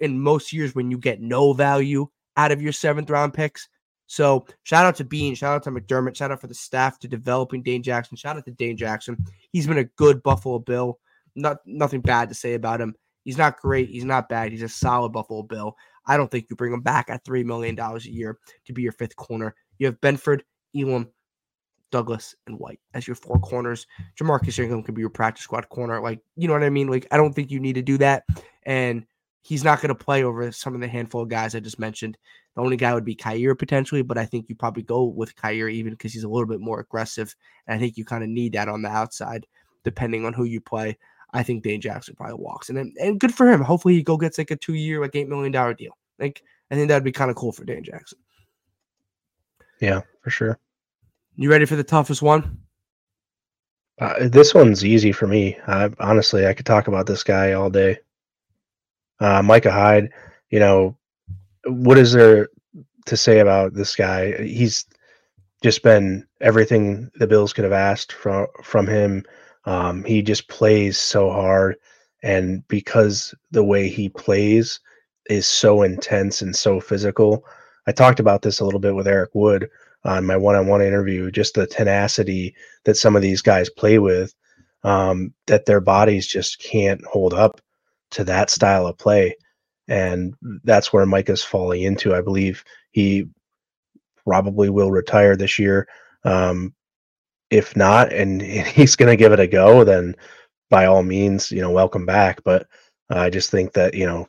In most years, when you get no value out of your seventh round picks, so shout out to Beane, shout out to McDermott, shout out for the staff to developing Dane Jackson. Shout out to Dane Jackson. He's been a good Buffalo Bill. Not nothing bad to say about him. He's not great. He's not bad. He's a solid Buffalo Bill. I don't think you bring him back at $3 million a year to be your fifth corner. You have Benford, Elam, Douglas, and White as your four corners. Ja'Marcus Ingram could be your practice squad corner. Like, you know what I mean? Like, I don't think you need to do that. And he's not going to play over some of the handful of guys I just mentioned. The only guy would be Kaiir potentially, but I think you probably go with Kaiir even because he's a little bit more aggressive. And I think you kind of need that on the outside, depending on who you play. I think Dane Jackson probably walks, and and good for him. Hopefully, he go gets like a two year, like eight million dollar deal. Like I think that'd be kind of cool for Dane Jackson. Yeah, for sure. You ready for the toughest one? Uh, this one's easy for me. I, honestly, I could talk about this guy all day. Uh, Micah Hyde, you know, what is there to say about this guy? He's just been everything the Bills could have asked from from him. Um, he just plays so hard, and because the way he plays is so intense and so physical. I talked about this a little bit with Eric Wood on my one-on-one interview. Just the tenacity that some of these guys play with, um, that their bodies just can't hold up to that style of play, and that's where Mike is falling into. I believe he probably will retire this year. Um, if not, and he's going to give it a go, then by all means, you know, welcome back. But I just think that you know,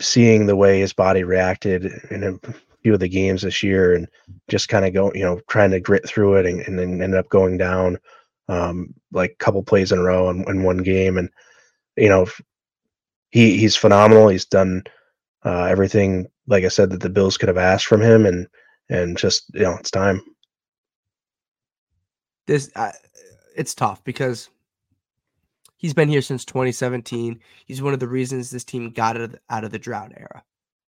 seeing the way his body reacted in a few of the games this year, and just kind of go, you know, trying to grit through it, and, and then ended up going down um, like a couple plays in a row in, in one game, and you know, he he's phenomenal. He's done uh, everything, like I said, that the Bills could have asked from him, and and just you know, it's time this it's tough because he's been here since 2017. He's one of the reasons this team got out of the, out of the drought era.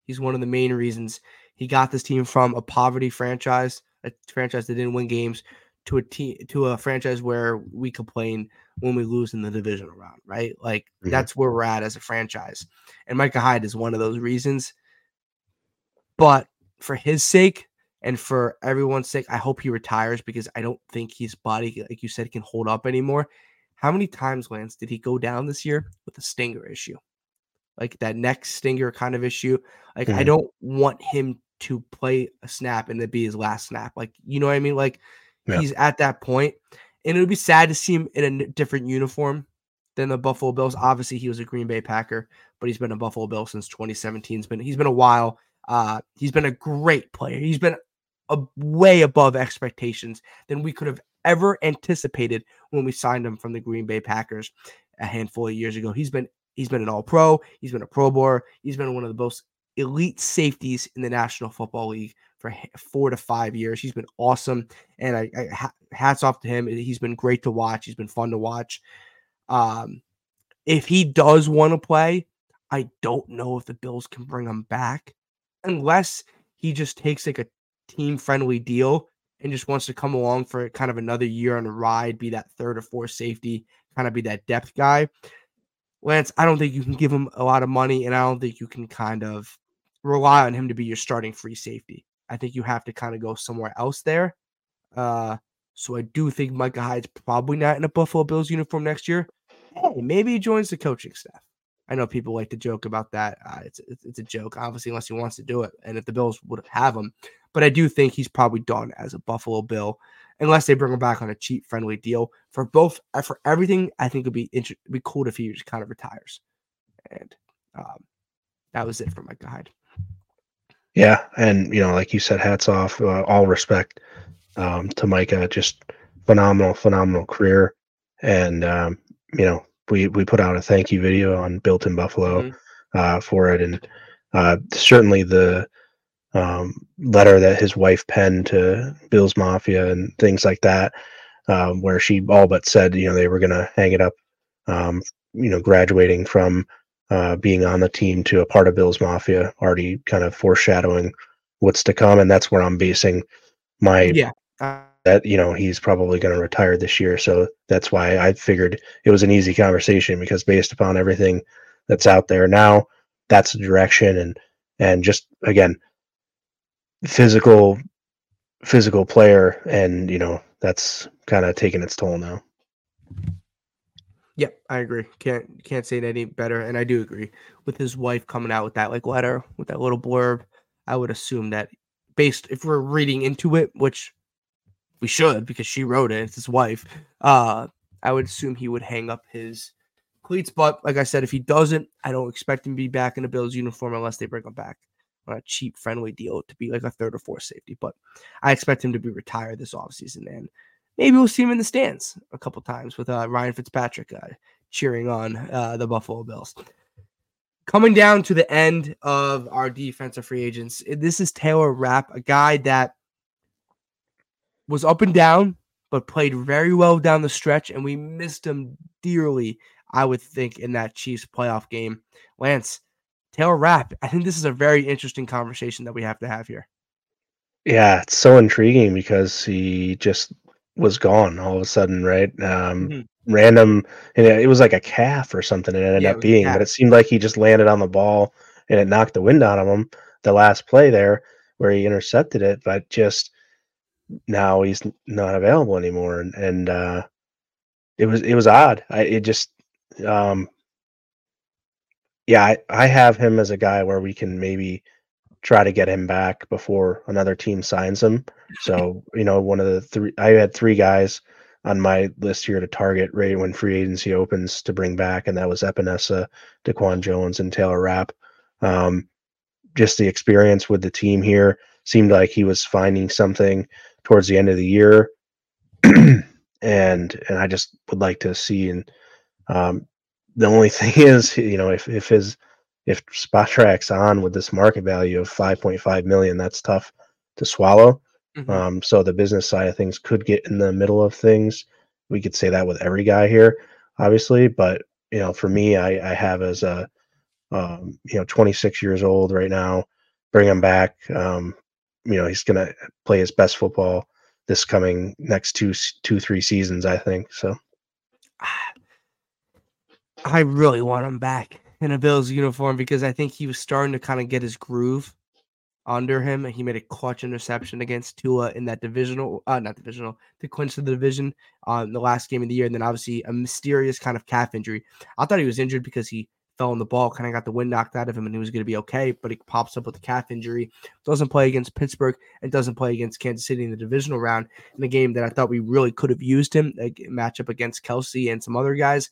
He's one of the main reasons he got this team from a poverty franchise, a franchise that didn't win games, to a team to a franchise where we complain when we lose in the divisional round, right? Like mm-hmm. that's where we're at as a franchise. And Micah Hyde is one of those reasons. But for his sake, and for everyone's sake, I hope he retires because I don't think his body, like you said, can hold up anymore. How many times, Lance, did he go down this year with a stinger issue? Like that neck stinger kind of issue. Like, mm-hmm. I don't want him to play a snap and it be his last snap. Like, you know what I mean? Like, yeah. he's at that point, and it would be sad to see him in a different uniform than the Buffalo Bills. Obviously, he was a Green Bay Packer, but he's been a Buffalo Bill since 2017. He's been he's been a while. Uh, he's been a great player. He's been a way above expectations than we could have ever anticipated when we signed him from the Green Bay Packers a handful of years ago. He's been he's been an All Pro. He's been a Pro Bowler. He's been one of the most elite safeties in the National Football League for four to five years. He's been awesome, and I, I hats off to him. He's been great to watch. He's been fun to watch. Um, if he does want to play, I don't know if the Bills can bring him back unless he just takes like a team friendly deal and just wants to come along for kind of another year on a ride, be that third or fourth safety, kind of be that depth guy. Lance, I don't think you can give him a lot of money, and I don't think you can kind of rely on him to be your starting free safety. I think you have to kind of go somewhere else there. Uh, so I do think Micah Hyde's probably not in a Buffalo Bills uniform next year. Hey, maybe he joins the coaching staff. I know people like to joke about that. Uh, it's, it's, a joke, obviously, unless he wants to do it. And if the Bills would have him, but I do think he's probably done as a Buffalo Bill, unless they bring him back on a cheap, friendly deal for both uh, for everything. I think it'd be inter- it'd be cool if he just kind of retires. And um, that was it for Micah Hyde. Yeah, and you know, like you said, hats off, uh, all respect um, to Micah. Just phenomenal, phenomenal career, and um, you know, we we put out a thank you video on Built in Buffalo mm-hmm. uh, for it, and uh, certainly the um, letter that his wife penned to Bills Mafia and things like that, um, where she all but said, you know, they were going to hang it up, um, you know, graduating from uh, being on the team to a part of Bills Mafia, already kind of foreshadowing what's to come, and that's where I'm basing my yeah. that you know he's probably going to retire this year, so that's why I figured it was an easy conversation because based upon everything that's out there now, that's the direction, and and just again, physical physical player, and you know that's kind of taking its toll now. Yep, I agree. Can't can't say it any better. And I do agree with his wife coming out with that like letter with that little blurb. I would assume that based if we're reading into it, which we should because she wrote it, it's his wife. Uh I would assume he would hang up his cleats. But like I said, if he doesn't, I don't expect him to be back in the Bills uniform unless they bring him back on a cheap, friendly deal to be like a third or fourth safety. But I expect him to be retired this offseason. And maybe we'll see him in the stands a couple times with uh, Ryan Fitzpatrick uh, cheering on uh, the Buffalo Bills. Coming down to the end of our defensive free agents, this is Taylor Rapp, a guy that was up and down, but played very well down the stretch, and we missed him dearly, I would think, in that Chiefs playoff game. Lance, Taylor Rapp, I think this is a very interesting conversation that we have to have here. Yeah, it's so intriguing because he just was gone all of a sudden, right? Um, mm-hmm. Random, and it was like a calf or something. It ended yeah, up being, but it seemed like he just landed on the ball and it knocked the wind out of him. The last play there where he intercepted it, but just now he's not available anymore, and, and uh, it was it was odd. I it just um, yeah, I, I have him as a guy where we can maybe try to get him back before another team signs him. So, you know, one of the three, I had three guys on my list here to target right when free agency opens to bring back, and that was Epenesa, Daquan Jones, and Taylor Rapp. Um, just the experience with the team here seemed like he was finding something towards the end of the year, and and I just would like to see. And um, the only thing is, you know, if if his if Spotrac's on with this market value of 5.5 million, that's tough to swallow. Mm-hmm. Um, so the business side of things could get in the middle of things. We could say that with every guy here, obviously, but you know, for me, I, I have as a um, you know 26 years old right now. Bring him back. Um, you know, he's gonna play his best football this coming next two two three seasons. I think so. I really want him back in a Bills uniform because I think he was starting to kind of get his groove under him. And he made a clutch interception against Tua in that divisional, uh, not divisional, to clinch of the division on um, the last game of the year. And then obviously a mysterious kind of calf injury. I thought he was injured because he fell on the ball, kind of got the wind knocked out of him, and he was going to be okay. But he pops up with a calf injury, doesn't play against Pittsburgh, and doesn't play against Kansas City in the divisional round in a game that I thought we really could have used him, a matchup against Kelce and some other guys.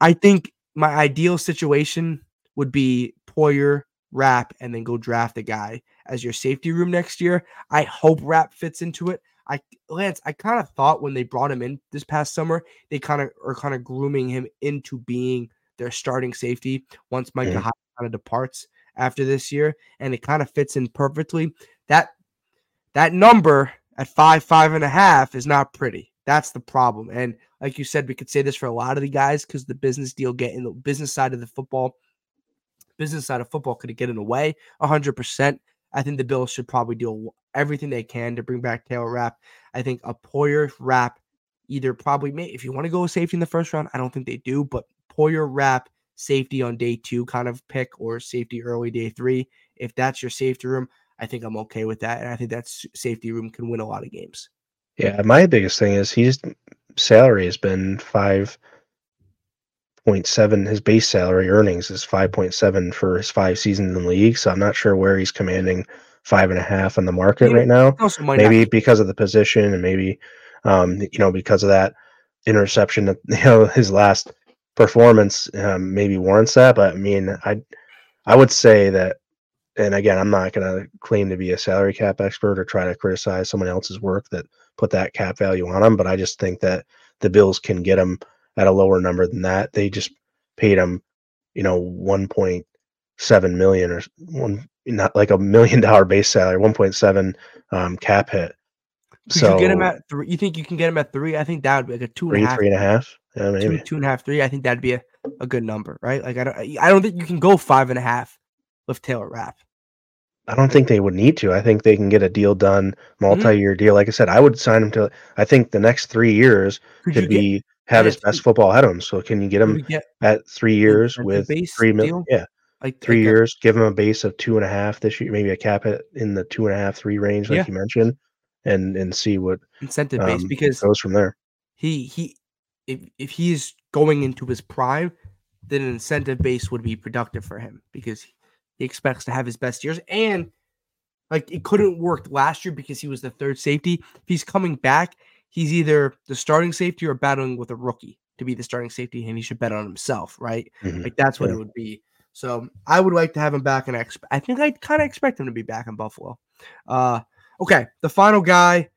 I think my ideal situation would be Poyer, Rapp, and then go draft a guy as your safety room next year. I hope Rapp fits into it. I Lance, I kind of thought when they brought him in this past summer, they kind of are kind of grooming him into being their starting safety once Mike mm-hmm. kind of departs after this year, and it kind of fits in perfectly. That that number at five, five and a half is not pretty. That's the problem. And like you said, we could say this for a lot of the guys because the business deal getting the business side of the football, business side of football could get in the way 100%. I think the Bills should probably do everything they can to bring back Taylor Rapp. I think a Poyer Rapp either probably may if you want to go with safety in the first round, I don't think they do, but Poyer Rapp safety on day two kind of pick or safety early day three. If that's your safety room, I think I'm okay with that. And I think that safety room can win a lot of games. Yeah, my biggest thing is he's salary has been five point seven. His base salary earnings is five point seven for his five seasons in the league. So I'm not sure where he's commanding five and a half on the market yeah, right now. Maybe because of the position, and maybe um, you know because of that interception. That you know his last performance um, maybe warrants that. But I mean, I I would say that and again, I'm not going to claim to be a salary cap expert or try to criticize someone else's work that put that cap value on them, but I just think that the Bills can get him at a lower number than that. They just paid him, you know, 1.7 million or one, not like a million dollar base salary, 1.7 um, cap hit. Could so you get him at three? You think you can get him at three? I think that would be like a two three, and a half, three and a half. Yeah, maybe two, two and a half, three. I think that'd be a, a good number, right? Like I don't, I don't think you can go five and a half with Taylor Rapp. I don't think they would need to. I think they can get a deal done, mm-hmm. multi-year mm-hmm. deal. Like I said, I would sign him to. I think the next three years could, could be get, have his best football of him. So can you get him get at three years with three million? Yeah, like three years. Give him a base of two and a half this year, maybe a cap it in the two and a half, three range, like yeah. you mentioned, and and see what incentive base um, because goes from there. He he, if if he's going into his prime, then an incentive base would be productive for him because he expects to have his best years. And like it couldn't work last year because he was the third safety. If he's coming back, he's either the starting safety or battling with a rookie to be the starting safety, and he should bet on himself, right? Mm-hmm. Like that's what yeah. it would be. So I would like to have him back, and I, exp- I think I kind of expect him to be back in Buffalo. Uh, okay, the final guy,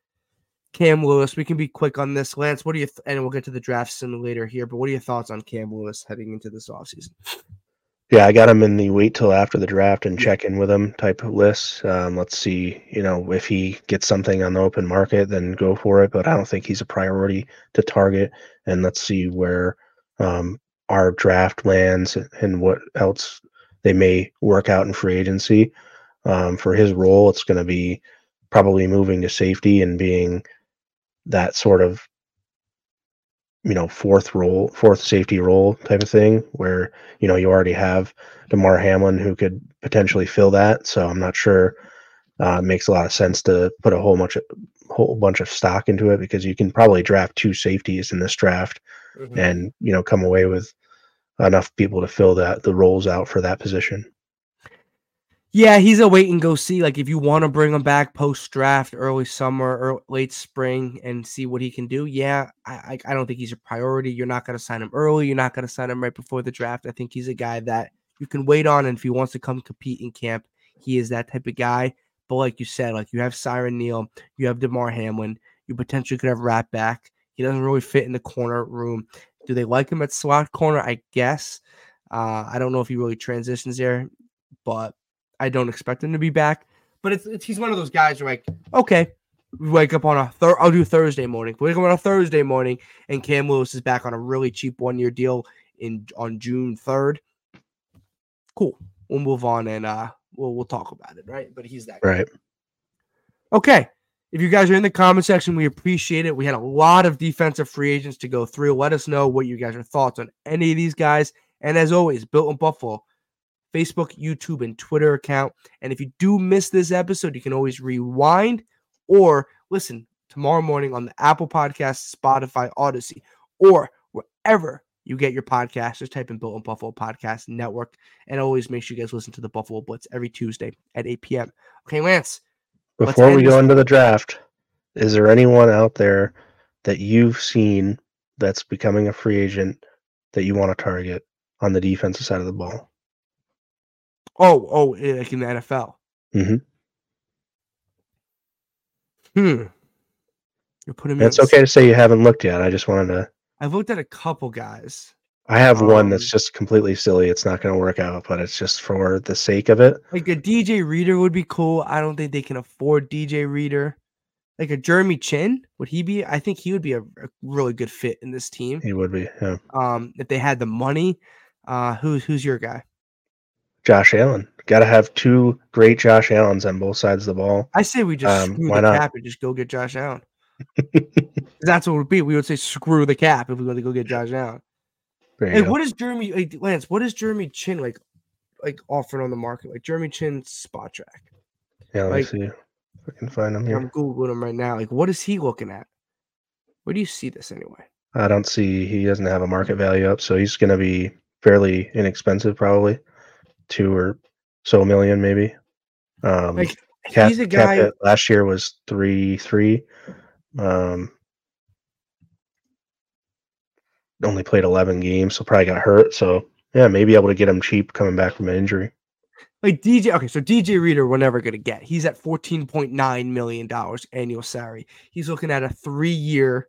Cam Lewis. We can be quick on this, Lance. What do you? Th- and we'll get to the draft simulator here. But what are your thoughts on Cam Lewis heading into this offseason? Yeah, I got him in the wait till after the draft and check in with him type of list. Um, let's see, you know, if he gets something on the open market, then go for it. But I don't think he's a priority to target. And let's see where um, our draft lands and what else they may work out in free agency. Um, for his role, it's going to be probably moving to safety and being that sort of you know fourth role fourth safety role type of thing where you know you already have Damar Hamlin who could potentially fill that so I'm not sure uh, it makes a lot of sense to put a whole bunch of whole bunch of stock into it because you can probably draft two safeties in this draft mm-hmm. and you know come away with enough people to fill that the roles out for that position yeah, he's a wait and go see. Like if you want to bring him back post draft, early summer or late spring, and see what he can do. Yeah, I I don't think he's a priority. You're not going to sign him early. You're not going to sign him right before the draft. I think he's a guy that you can wait on, and if he wants to come compete in camp, he is that type of guy. But like you said, like you have Siran Neal, you have Damar Hamlin, you potentially could have Rapp back. He doesn't really fit in the corner room. Do they like him at slot corner? I guess. Uh, I don't know if he really transitions there, but I don't expect him to be back. But it's, it's he's one of those guys who like, okay, we wake up on a third. I'll do Thursday morning. We wake up on a Thursday morning, and Cam Lewis is back on a really cheap one year deal in on June third. Cool. We'll move on and uh we'll we'll talk about it, right? But he's that guy. right. Okay. If you guys are in the comment section, we appreciate it. We had a lot of defensive free agents to go through. Let us know what you guys are thoughts on any of these guys. And as always, built in Buffalo Facebook, YouTube, and Twitter account. And if you do miss this episode, you can always rewind or listen tomorrow morning on the Apple Podcast, Spotify, Audacy, or wherever you get your podcast. Just type in Built in Buffalo Podcast Network. And always make sure you guys listen to the Buffalo Blitz every Tuesday at 8 p.m. Okay, Lance. Before we go into the draft, is there anyone out there that you've seen that's becoming a free agent that you want to target on the defensive side of the ball? Oh, oh, like in the NFL. Mhm. Hmm. You're putting me. It's okay to say you haven't looked yet. I just wanted to. I've looked at a couple guys. I have one that's Um, just completely silly. It's not going to work out, but it's just for the sake of it. Like a DJ Reader would be cool. I don't think they can afford DJ Reader. Like a Jeremy Chinn, would he be? I think he would be a, a really good fit in this team. He would be. Yeah. Um, if they had the money. Uh, who's who's your guy? Josh Allen. Got to have two great Josh Allens on both sides of the ball. I say we just Um, screw why the not? cap and just go get Josh Allen. That's what it would be. We would say screw the cap if we want to go get Josh Allen. There you Hey, go. what is Jeremy like, Lance? What is Jeremy Chinn like? Like offering on the market, like Jeremy Chinn spot track. yeah, let me see if I can find him here. I'm googling him right now. Like, what is he looking at? Where do you see this anyway? I don't see he doesn't have a market value up, so he's going to be fairly inexpensive, probably two or so million, maybe. Um, like, cap, he's a guy. Cap last year was three three. Um, only played eleven games, so probably got hurt. So yeah, maybe able to get him cheap coming back from an injury. Like DJ, okay, so DJ Reader, we're never gonna get. He's at fourteen point nine million dollars annual salary. He's looking at a three-year,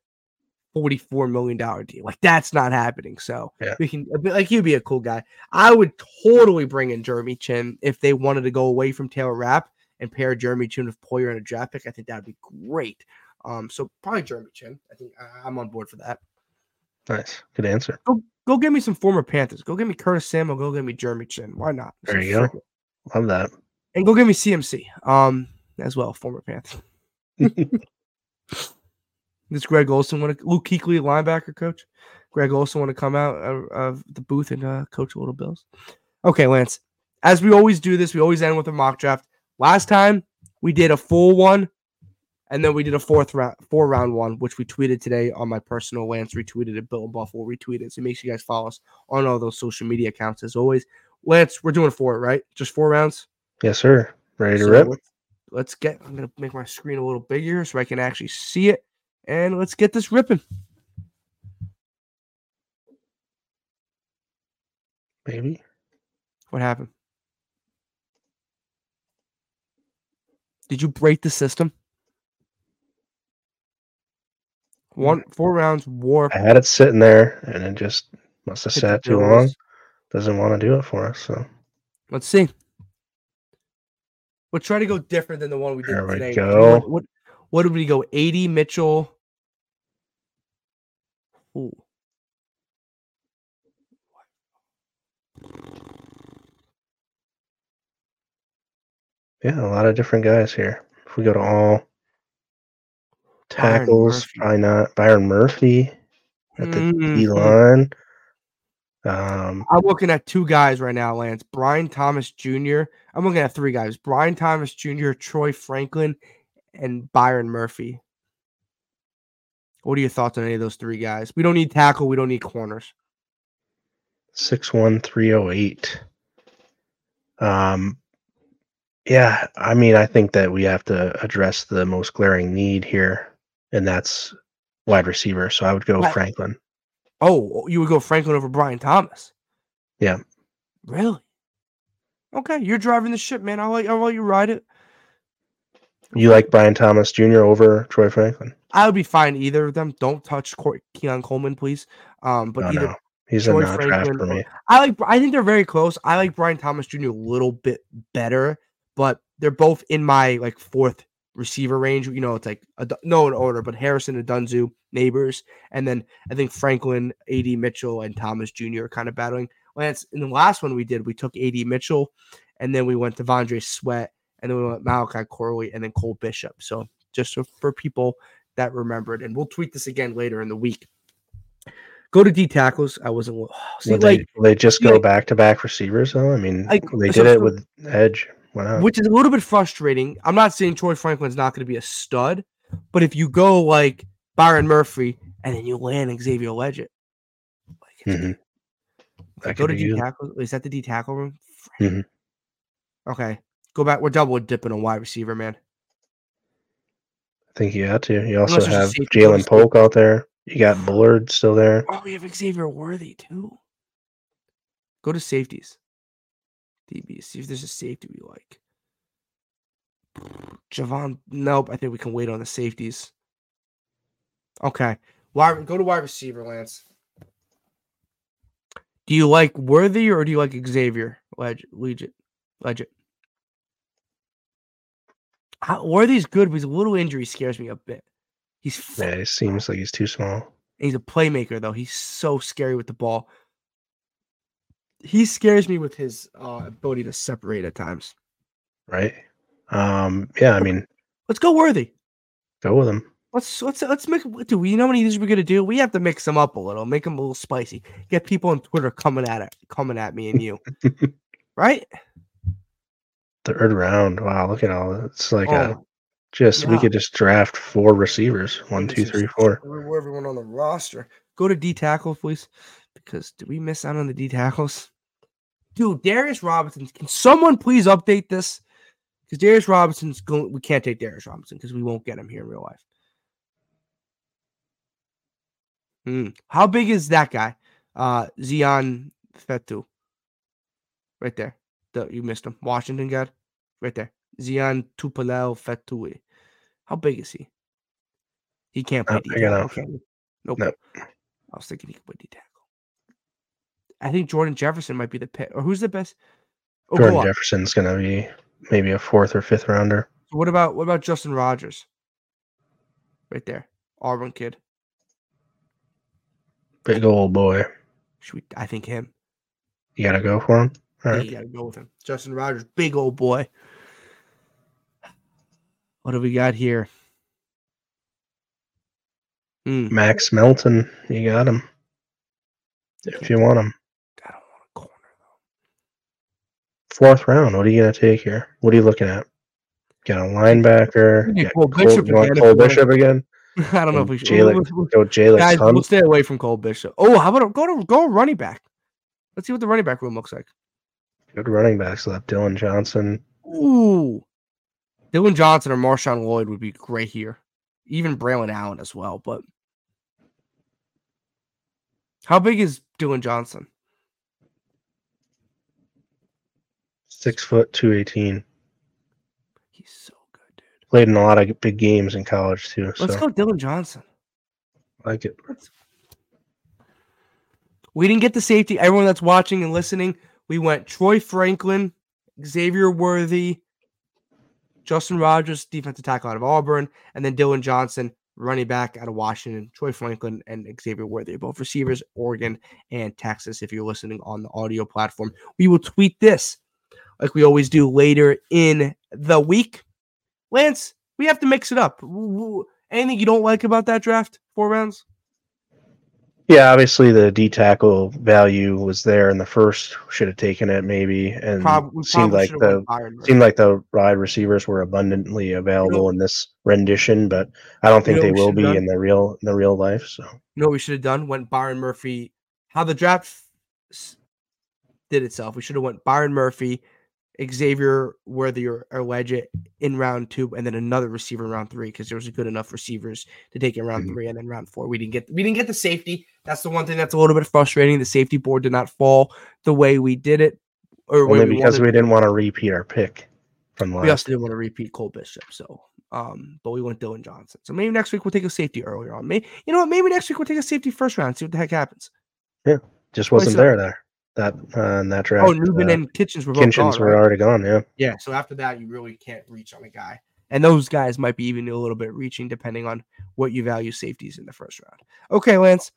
44 million dollar deal. Like that's not happening. So yeah. we can like he'd be a cool guy. I would totally bring in Jeremy Chinn if they wanted to go away from Taylor Rapp and pair Jeremy Chinn with Poyer and a draft pick. I think that would be great. Um, so probably Jeremy Chinn. I think I, am on board for that. Nice, good answer. Go, go get me some former Panthers. Go get me Curtis Samuel. Go get me Jeremy Chinn. Why not? There you go. Love that. And go get me CMC. Um, as well, former Panthers. Does Greg Olsen want to Luke Kuechly, linebacker coach? Greg Olsen want to come out of, of the booth and uh, coach a little Bills? Okay, Lance. As we always do this, we always end with a mock draft. Last time we did a full one, and then we did a fourth round, four round one, which we tweeted today on my personal. Lance retweeted it. Bill and Buffalo retweeted. So make sure you guys follow us on all those social media accounts as always. Lance, we're doing four, right? Just four rounds. yes, sir. Ready to So rip? Let's, let's get. I'm gonna make my screen a little bigger so I can actually see it, and let's get this ripping. Baby, What happened? Did you break the system? Hmm. One four rounds warp. I had it sitting there, and it just must have sat too long. Doesn't want to do it for us. So Let's see. We'll try to go different than the one we did There we today. go. What, what what did we go? AD Mitchell. Ooh. yeah, a lot of different guys here. If we go to all tackles, probably not Byron Murphy at the D Mhm. line. Um, I'm looking at two guys right now, Lance. Brian Thomas Jr. I'm looking at three guys: Brian Thomas Jr., Troy Franklin, and Byron Murphy. What are your thoughts on any of those three guys? We don't need tackle. We don't need corners. six one three oh eight. Um, yeah, I mean, I think that we have to address the most glaring need here, and that's wide receiver. So I would go Right. Franklin. Oh, you would go Franklin over Brian Thomas? Yeah. Really? Okay, you're driving the ship, man. I'll let, I'll let you ride it. You like Brian Thomas Jr. over Troy Franklin? I would be fine either of them. Don't touch Cor- Keon Coleman, please. Um, but no, either no, he's Troy a not draft Franklin for me. I like. I think they're very close. I like Brian Thomas Jr. a little bit better, but they're both in my like fourth receiver range. You know, it's like a, no in order, but Harrison and Odunze Nabers, and then I think Franklin, Ad Mitchell, and Thomas Jr. are kind of battling. Lance, in the last one we did, we took Ad Mitchell, and then we went to Vondre Sweat, and then we went Malachi Corley, and then Cole Bishop. So just for people that remembered, and we'll tweet this again later in the week. Go to D tackles. I wasn't. See, Will like they, will they just go like- back to back receivers though? I mean, Like, they so did it for- with Edge. Which is a little bit frustrating. I'm not saying Troy Franklin's not going to be a stud, but if you go like Byron Murphy and then you land Xavier Legette, like Mhm. Okay, That go to D tackle. Is that the D tackle room? Mhm. Okay, go back. We're double dipping a wide receiver, man. I think you had to. You also Unless there's a have safety, go to Jalen. Polk out there. You got Bullard still there. Oh, we have Xavier Worthy too. Go to safeties. DB. See if there's a safety we like. Javon. Nope. I think we can wait on the safeties. Okay. Wide, go to wide receiver, Lance. Do you like Worthy or do you like Xavier? Legit. Legit. Legette. Worthy's good, but his little injury scares me a bit. He's yeah, it seems like he's too small. He's a playmaker though. He's so scary with the ball. He scares me with his uh, ability to separate at times. Right. Um. Yeah. I mean, let's go Worthy. Go with him. Let's let's let's make. Do we know how many of these we're gonna do? We have to mix them up a little, make them a little spicy. Get people on Twitter coming at it, coming at me and you, right? Third round. Wow, look at all that. It's like oh, a just yeah. we could just draft four receivers. One, two, three, four. Everyone on the roster. Go to D tackle, please. Because did we miss out on the D tackles? Dude, Darius Robinson. Can someone please update this? Because Darius Robinson's going. We can't take Darius Robinson because we won't get him here in real life. Hmm. How big is that guy? Uh Zion Fetu. Right there. The, you missed him. Washington guy. Right there. Zion Tupuola-Fetui. How big is he? He can't play D tackle. Nope. nope. I was thinking he could play D tackle. I think Jordan Jefferson might be the pick. Or who's the best? Oh, Jordan Jefferson's gonna be maybe a fourth or fifth rounder. What about what about Justin Rogers? Right there. Auburn kid. Big old boy. Should we, I think him. You gotta go for him. Right. You gotta go with him. Justin Rogers, big old boy. What do we got here? Mm. Max Melton, you got him. If you want him. I don't want a corner though. Fourth round. What are you gonna take here? What are you looking at? Got a linebacker. Cole, Bishop, you want Cole Bishop again? I don't know if we should Jalen, go Jalen. Guys, we'll stay away from Cole Bishop. Oh, how about go to go running back? Let's see what the running back room looks like. Good running backs left. Dillon Johnson. Ooh, Dillon Johnson or Marshawn Lloyd would be great here. Even Braylon Allen as well. But how big is Dillon Johnson? Six foot two eighteen. He's so good, dude. Played in a lot of big games in college too. Let's so. go Dillon Johnson. I like it. We didn't get the safety. Everyone that's watching and listening, we went Troy Franklin, Xavier Worthy, Justin Rogers, defensive tackle out of Auburn, and then Dillon Johnson, running back out of Washington, Troy Franklin, and Xavier Worthy, both receivers, Oregon and Texas. If you're listening on the audio platform, we will tweet this like we always do later in the week. Lance, we have to mix it up. Anything you don't like about that draft? Four rounds? Yeah, obviously the D tackle value was there in the first. Should have taken it maybe, and Prob- seemed like the seemed like the wide receivers were abundantly available know, in this rendition, but I don't think you know they will be done? in the real in the real life. So you know what we should have done? Went Byron Murphy. How the draft did itself. We should have went Byron Murphy, Xavier Worthy or, or Legette in round two, and then another receiver in round three because there was a good enough receivers to take in round mm-hmm. three, and then round four we didn't get we didn't get the safety. That's the one thing that's a little bit frustrating. The safety board did not fall the way we did it, or Only we because we didn't want to repeat our pick from last. We also didn't want to repeat Cole Bishop, so um, but we went Dillon Johnson. So maybe next week we'll take a safety earlier on. Maybe you know what? Maybe next week we'll take a safety first round, see what the heck happens. Yeah, just wasn't there there that uh, in that draft. Oh, Nubin uh, and Kinchens were Kinchens gone, were right? already gone. Yeah. Yeah. So after that, you really can't reach on a guy, and those guys might be even a little bit reaching depending on what you value safeties in the first round. Okay, Lance.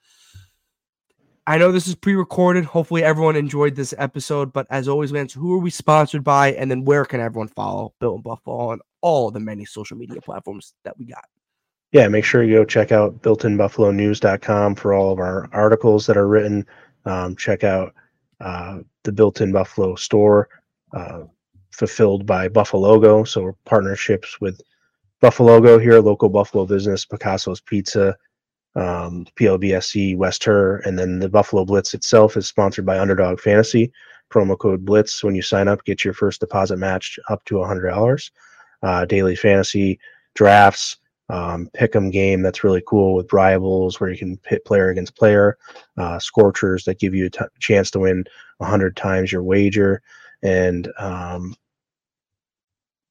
I know this is pre-recorded. Hopefully, everyone enjoyed this episode. But as always, Lance, who are we sponsored by, and then where can everyone follow Built in Buffalo on all the many social media platforms that we got? Yeah, make sure you go check out builtinbuffalonews.com for all of our articles that are written. Um, check out uh, the built-in Buffalo store, uh, fulfilled by Buffalogo. So partnerships with Buffalogo here, local Buffalo business, Picasso's Pizza, um, PLBSC, West Her, and then the Buffalo Blitz itself is sponsored by Underdog Fantasy. Promo code Blitz when you sign up, get your first deposit matched up to $100. Uh, daily fantasy drafts, um, pick 'em game that's really cool with rivals where you can pit player against player, uh, scorchers that give you a t- chance to win 100 times your wager, and um,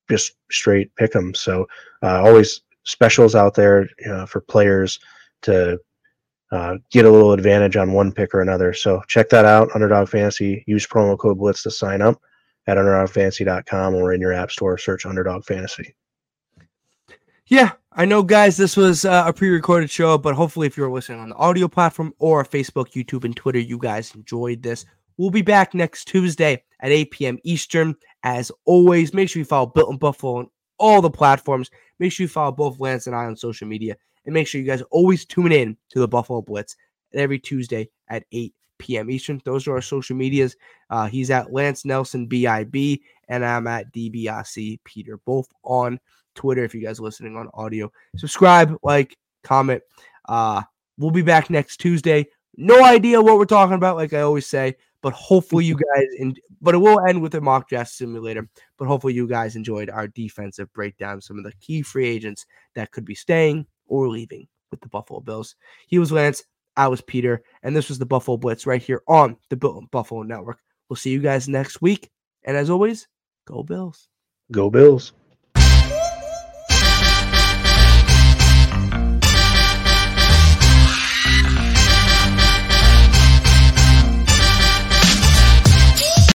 just straight pick 'em. So uh, always specials out there uh, for players to uh, get a little advantage on one pick or another. So check that out, Underdog Fantasy. Use promo code Blitz to sign up at underdogfantasy.com or in your app store. Search Underdog Fantasy. Yeah, I know, guys, this was uh, a pre recorded show, but hopefully, if you're listening on the audio platform or Facebook, YouTube, and Twitter, you guys enjoyed this. We'll be back next Tuesday at 8 p.m. Eastern. As always, make sure you follow Built in Buffalo on all the platforms. Make sure you follow both Lance and I on social media. And make sure you guys always tune in to the Buffalo Blitz every Tuesday at 8 p.m. Eastern. Those are our social medias. Uh, he's at Lance Nelson BIB, and I'm at DBRC Peter, both on Twitter. If you guys are listening on audio, subscribe, like, comment. Uh, we'll be back next Tuesday. No idea what we're talking about, like I always say, but hopefully you guys. In, but it will end with a mock draft simulator. But hopefully you guys enjoyed our defensive breakdown, some of the key free agents that could be staying or leaving with the Buffalo Bills. He was Lance. I was Peter, and this was the Buffalo Blitz right here on the Buffalo Network. We'll see you guys next week. And as always, go Bills. Go Bills.